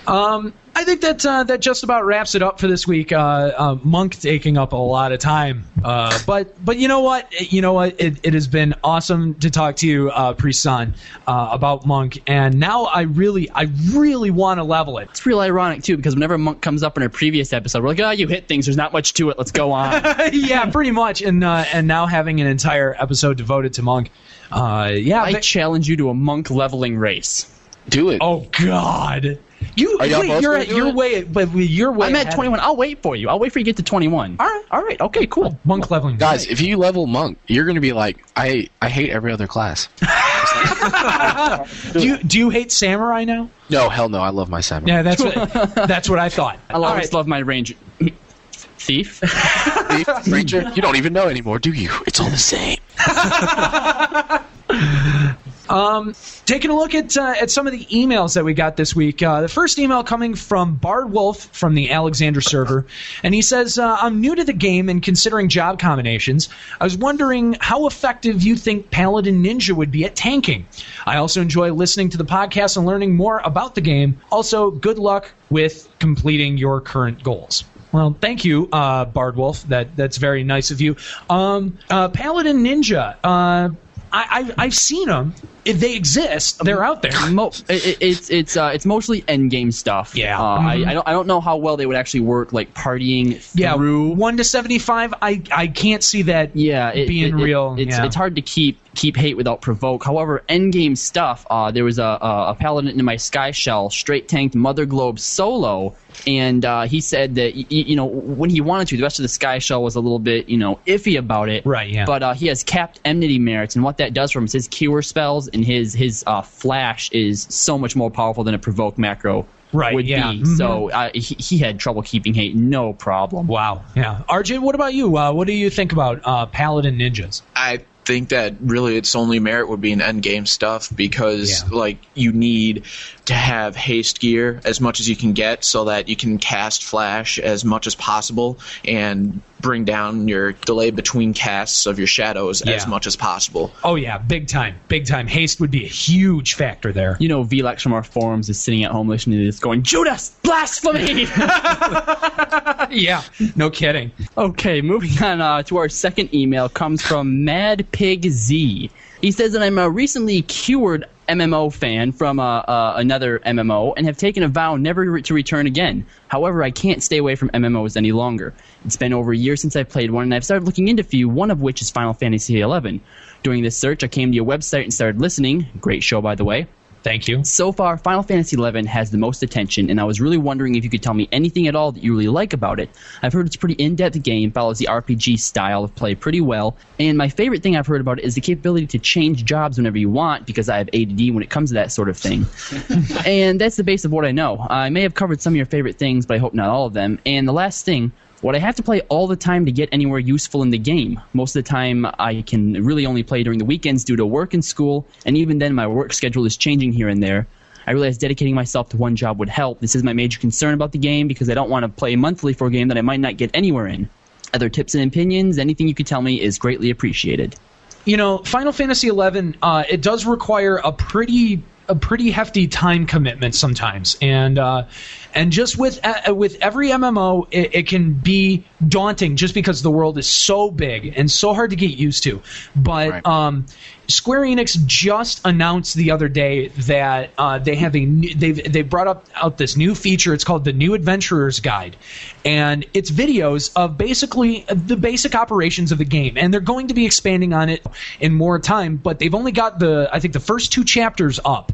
Um, I think that uh, that just about wraps it up for this week. Uh, uh, Monk taking up a lot of time, uh, but but you know what? You know what? It, it has been awesome to talk to you, uh, Priestsan, uh, about Monk, and now I really I really want to level it. It's real ironic too, because whenever Monk comes up in a previous episode, we're like, "Oh, you hit things. There's not much to it. Let's go on." yeah, pretty much. And uh, and now having an entire episode devoted to Monk. Uh, yeah. I but- challenge you to a Monk leveling race. Do it. oh God. You Are y'all wait, you're at your it? way, but you're way. I'm at of 21. I'll wait for you. I'll wait for you to get to 21. All right. All right. Okay. Cool. Oh, monk leveling. Guys, if you level monk, you're gonna be like, I I hate every other class. do you do you hate samurai now? No, hell no, I love my samurai. Yeah, that's what that's what I thought. I'll always right. love my range. Thief. Thief, Ranger, you don't even know anymore, do you? It's all the same. Taking a look at uh, at some of the emails that we got this week. Uh, the first email coming from Bard Wolf from the Alexander server, and he says, uh, "I'm new to the game and considering job combinations. I was wondering how effective you think Paladin Ninja would be at tanking. I also enjoy listening to the podcast and learning more about the game. Also, good luck with completing your current goals." Well, thank you, uh, Bard Wolf. That that's very nice of you. Um, uh, Paladin Ninja. Uh, I, I, I've seen them. If they exist, they're out there. Mo- it, it- it's it's uh, it's mostly end game stuff. Yeah. Uh, Mhm. I, I don't I don't know how well they would actually work like partying Yeah, through. one to seventy-five. I I can't see that. yeah, it, being it- real, It's yeah. it's hard to keep keep hate without provoke. However, end game stuff. Uh, there was a, a a paladin in my sky shell straight tanked Mother Globe solo, and uh, he said that y- y- you know when he wanted to, the rest of the sky shell was a little bit you know iffy about it. Right, yeah. But uh, he has capped enmity merits, and what that does for him is his cure spells and his his uh, flash is so much more powerful than a provoke macro. Right, would yeah. be. Mhm. So uh, he, he had trouble keeping hate, no problem. Wow. Yeah. Arjun, what about you? Uh, what do you think about uh, Paladin ninjas? I think that really its only merit would be in end game stuff because Yeah. like you need to have haste gear as much as you can get so that you can cast flash as much as possible and bring down your delay between casts of your shadows as much as possible. Oh yeah, big time, big time. Haste would be a huge factor there. You know, Vlex from our forums is sitting at home listening to this, going, "Judas, blasphemy!" yeah. No kidding. Okay, moving on uh, to our second email comes from Mad Pig Z. He says that I'm a recently cured MMO fan from uh, uh, another MMO and have taken a vow never re- to return again. However, I can't stay away from MMOs any longer. It's been over a year since I played one, and I've started looking into a few, one of which is Final Fantasy XI. During this search, I came to your website and started listening. Great show, by the way. Thank you. So far, Final Fantasy XI has the most attention, and I was really wondering if you could tell me anything at all that you really like about it. I've heard it's a pretty in-depth game, follows the RPG style of play pretty well, and my favorite thing I've heard about it is the capability to change jobs whenever you want, because I have ADD when it comes to that sort of thing. and that's the base of what I know. I may have covered some of your favorite things, but I hope not all of them. And the last thing, would I have to play all the time to get anywhere useful in the game? Most of the time, I can really only play during the weekends due to work and school, and even then, my work schedule is changing here and there. I realize dedicating myself to one job would help. This is my major concern about the game because I don't want to play monthly for a game that I might not get anywhere in. Other tips and opinions, anything you could tell me is greatly appreciated. You know, Final Fantasy XI, uh, it does require a pretty a pretty hefty time commitment sometimes, and uh, and just with uh, with every MMO, it, it can be daunting just because the world is so big and so hard to get used to. But Right. um, Square Enix just announced the other day that uh, they have a new, they've they brought up out this new feature. It's called the New Adventurer's Guide, and it's videos of basically the basic operations of the game. And they're going to be expanding on it in more time, but they've only got the I think the first two chapters up.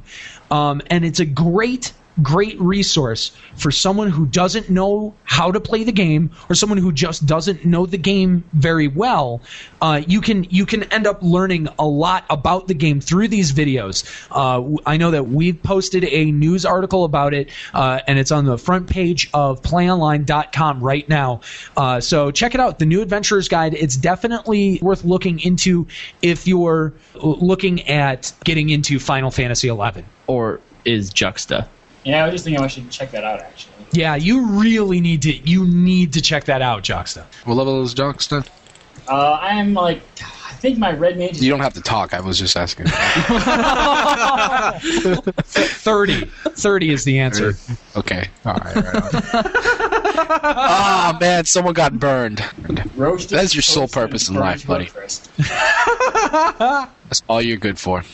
Um, and it's a great great resource for someone who doesn't know how to play the game or someone who just doesn't know the game very well. Uh, you can you can end up learning a lot about the game through these videos. Uh, I know that we've posted a news article about it, uh, and it's on the front page of PlayOnline.com right now. Uh, so check it out, the New Adventurer's Guide. It's definitely worth looking into if you're looking at getting into Final Fantasy XI. Or is Juxta? Yeah, I was just thinking I should check that out actually. Yeah, you really need to you need to check that out, Juxta. What level is Johnston? Uh, I'm like, I think my red mage. Is You don't have to talk. I was just asking. 30. 30 is the answer. okay. All right. Right on. Ah man, someone got burned. roasted. That's your sole purpose in life, buddy. That's all you're good for.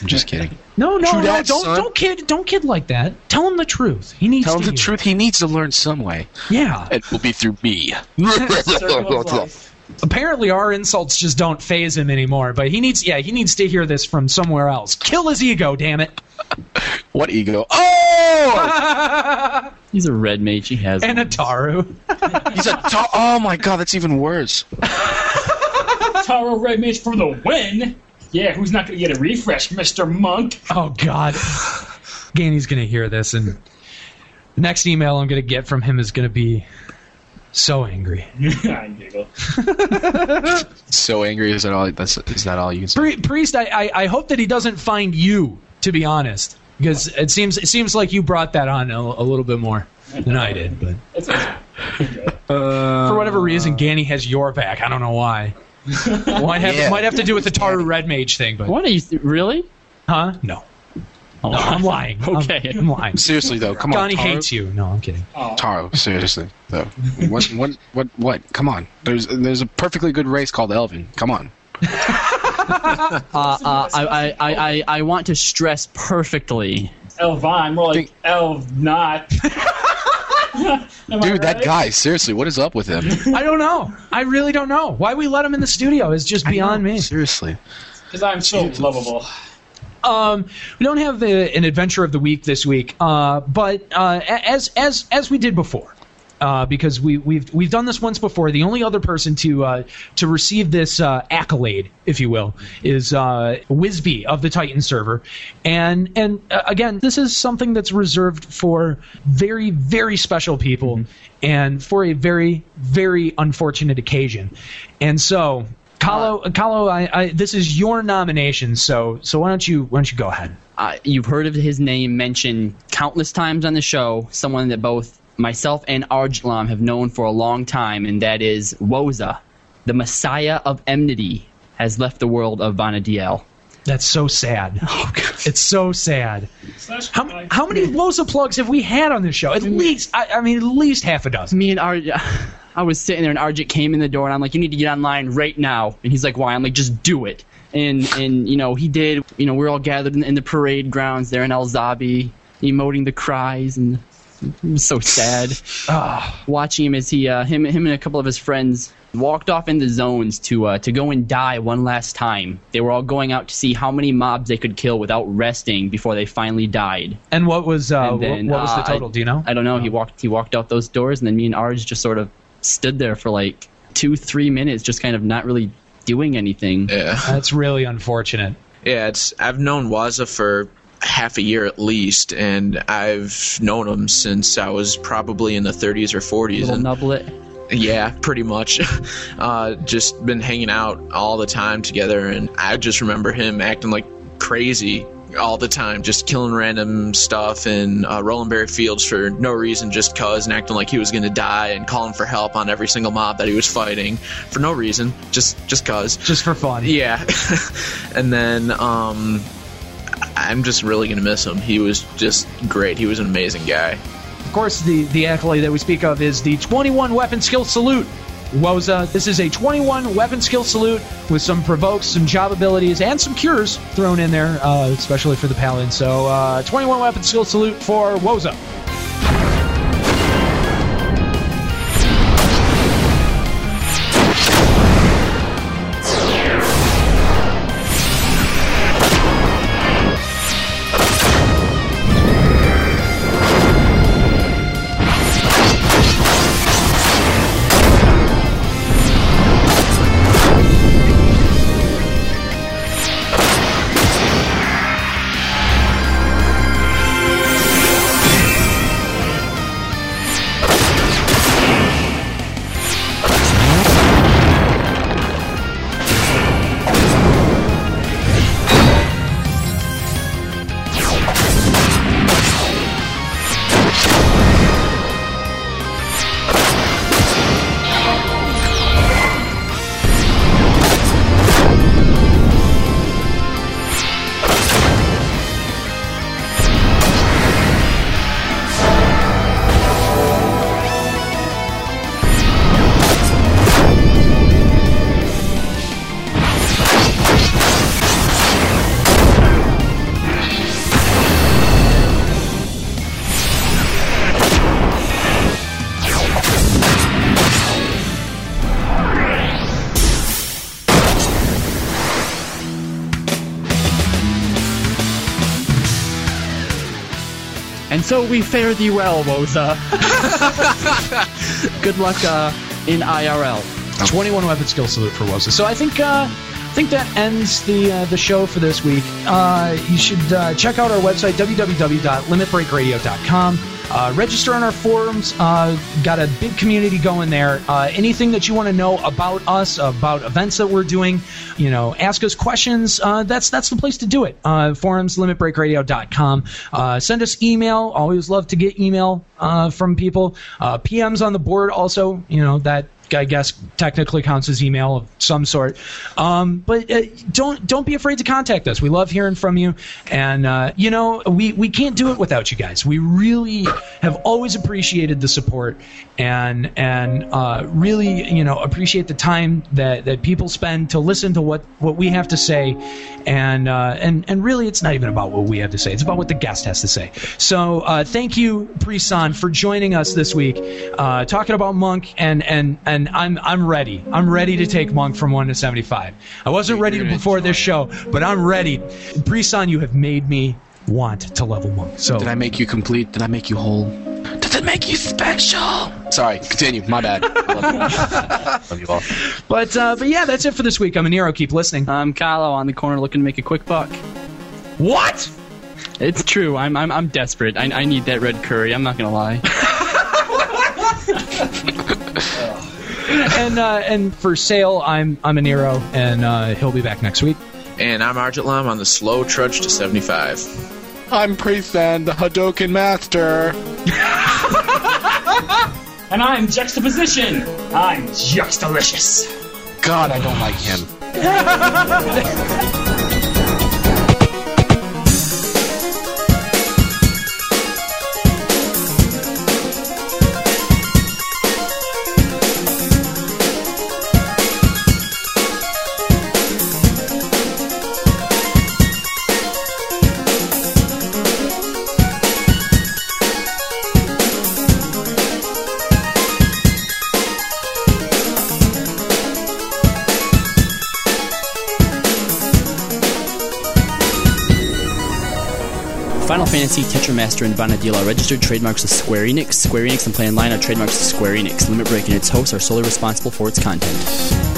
I'm just kidding. No, no, no, don't son. don't kid don't kid like that. Tell him the truth. He needs Tell to him the hear truth. He needs to learn some way. Yeah. It will be through me. Circle of life. Apparently our insults just don't phase him anymore, but he needs yeah, he needs to hear this from somewhere else. Kill his ego, damn it. what ego? Oh! He's a red mage. He has. And one. Ataru. He's a. To- oh my god, that's even worse. Taro red mage for the win. Yeah, who's not gonna get a refresh, Mister Monk? Oh God. Ganey's gonna hear this and the next email I'm gonna get from him is gonna be so angry. I giggle. So angry. Is that all? That's is that all you can say? Pri- Priest, I, I, I hope that he doesn't find you, to be honest, because it seems it seems like you brought that on a, a little bit more than I did. But It's okay. For whatever reason, Ganny has your back. I don't know why. might have Yeah. might have to do with the Taru Red Mage thing, but What are you really? huh? No, Oh, no, I'm lying. I'm- Okay. I'm, lying. Seriously though, come on. Connie Taro. hates you. No, I'm kidding. Oh, Taro, seriously though. What? What? What? What? Come on. There's there's a perfectly good race called Elvaan. Come on. Uh, uh, I, I, I, I, I want to stress perfectly. Elvaan, more like Think- Elv not. Dude, that right? guy. Seriously, what is up with him? I don't know. I really don't know why we let him in the studio. Is just beyond me. Seriously. Because I'm so lovable. Um, we don't have the, an adventure of the week this week, uh, but uh, as as as we did before, uh, because we we've we've done this once before. The only other person to uh, to receive this uh, accolade, if you will, is uh, Wisby of the Titan server, and and uh, again, this is something that's reserved for very very special people, and for a very very unfortunate occasion, and so. Kahlo, Kahlo, I, I, this is your nomination, so so why don't you why don't you go ahead? Uh, you've heard of his name mentioned countless times on the show. Someone that both myself and Arjlam have known for a long time, and that is Wozza, the Messiah of Enmity, has left the world of Vana'diel. That's so sad. Oh, God. It's so sad. Slash How, guy. how many Wozza plugs have we had on this show? At least, I, I mean, at least half a dozen. Me and Arj, I was sitting there, and Arjit came in the door, and I'm like, "You need to get online right now." And he's like, "Why?" I'm like, "Just do it." And and you know he did. You know we're all gathered in, in the parade grounds there in Al Zahbi, emoting the cries, and it was so sad. Watching him as he uh, him him and a couple of his friends walked off in the zones to uh, to go and die one last time. They were all going out to see how many mobs they could kill without resting before they finally died. And what was uh, And then, what, what was the uh, total? Do you know? I don't know. He walked he walked out those doors, and then me and Arj just sort of stood there for like two three minutes, just kind of not really doing anything. Yeah. That's really unfortunate. Yeah, it's I've known Wozza for half a year at least, and I've known him since I was probably in the 30s or 40s. Little And nublet. yeah, pretty much. uh, just been hanging out all the time together, and I just remember him acting like crazy all the time, just killing random stuff in uh, Rolanberry Fields for no reason, just cause, and acting like he was gonna die, and calling for help on every single mob that he was fighting for no reason, just just cause. Just for fun. Yeah. and then um I'm just really going to miss him. He was just great. He was an amazing guy. Of course, the, the accolade that we speak of is the 21 weapon skill salute. Wozza, this is a 21 weapon skill salute with some provokes, some job abilities, and some cures thrown in there, uh, especially for the paladin. So, uh, 21 weapon skill salute for Wozza. So we fare thee well, Wozza. Good luck uh, in IRL. 21 weapon skill salute for Wozza. So I think uh, I think that ends the uh, the show for this week. Uh, you should uh, check out our website www.limitbreakradio.com. Uh, register on our forums. Uh, got a big community going there. Uh, anything that you want to know about us, about events that we're doing, you know, ask us questions. Uh, that's that's the place to do it. Uh, forums, limitbreakradio.com. Uh, send us email. Always love to get email uh, from people. Uh, PMs on the board also. You know that I guess technically counts as email of some sort. Um, but uh, don't don't be afraid to contact us. We love hearing from you, and uh, you know we we can't do it without you guys. We really have always appreciated the support and and uh, really you know appreciate the time that, that people spend to listen to what, what we have to say, and uh, and and really it's not even about what we have to say. It's about what the guest has to say. So uh, thank you, Priestsan, for joining us this week, uh, talking about Monk and and and I'm I'm ready. I'm ready to take Monk from one to seventy five. I wasn't ready gonna before this show, but I'm ready. Priestsan, you have made me want to level Monk. So Did I make you complete? Did I make you whole? Does it make you special? Sorry, continue. My bad. I Love you, Love you all. But uh, but yeah, that's it for this week. I'm Aniro. Keep listening. I'm Kylo on the corner looking to make a quick buck. What? It's true. I'm I'm, I'm desperate. I, I need that red curry. I'm not gonna lie. and uh, and for sale, I'm I'm Aniro, and uh, he'll be back next week. And I'm Argent Lam on the slow trudge to 75. I'm Priestsan, the Hadouken Master. And I'm Juxtaposition. I'm Juxtalicious. God, I don't like him. Tetramaster, and Vana'diel are registered trademarks of Square Enix. Square Enix and PlayOnline are trademarks of Square Enix. Limit Break and its hosts are solely responsible for its content.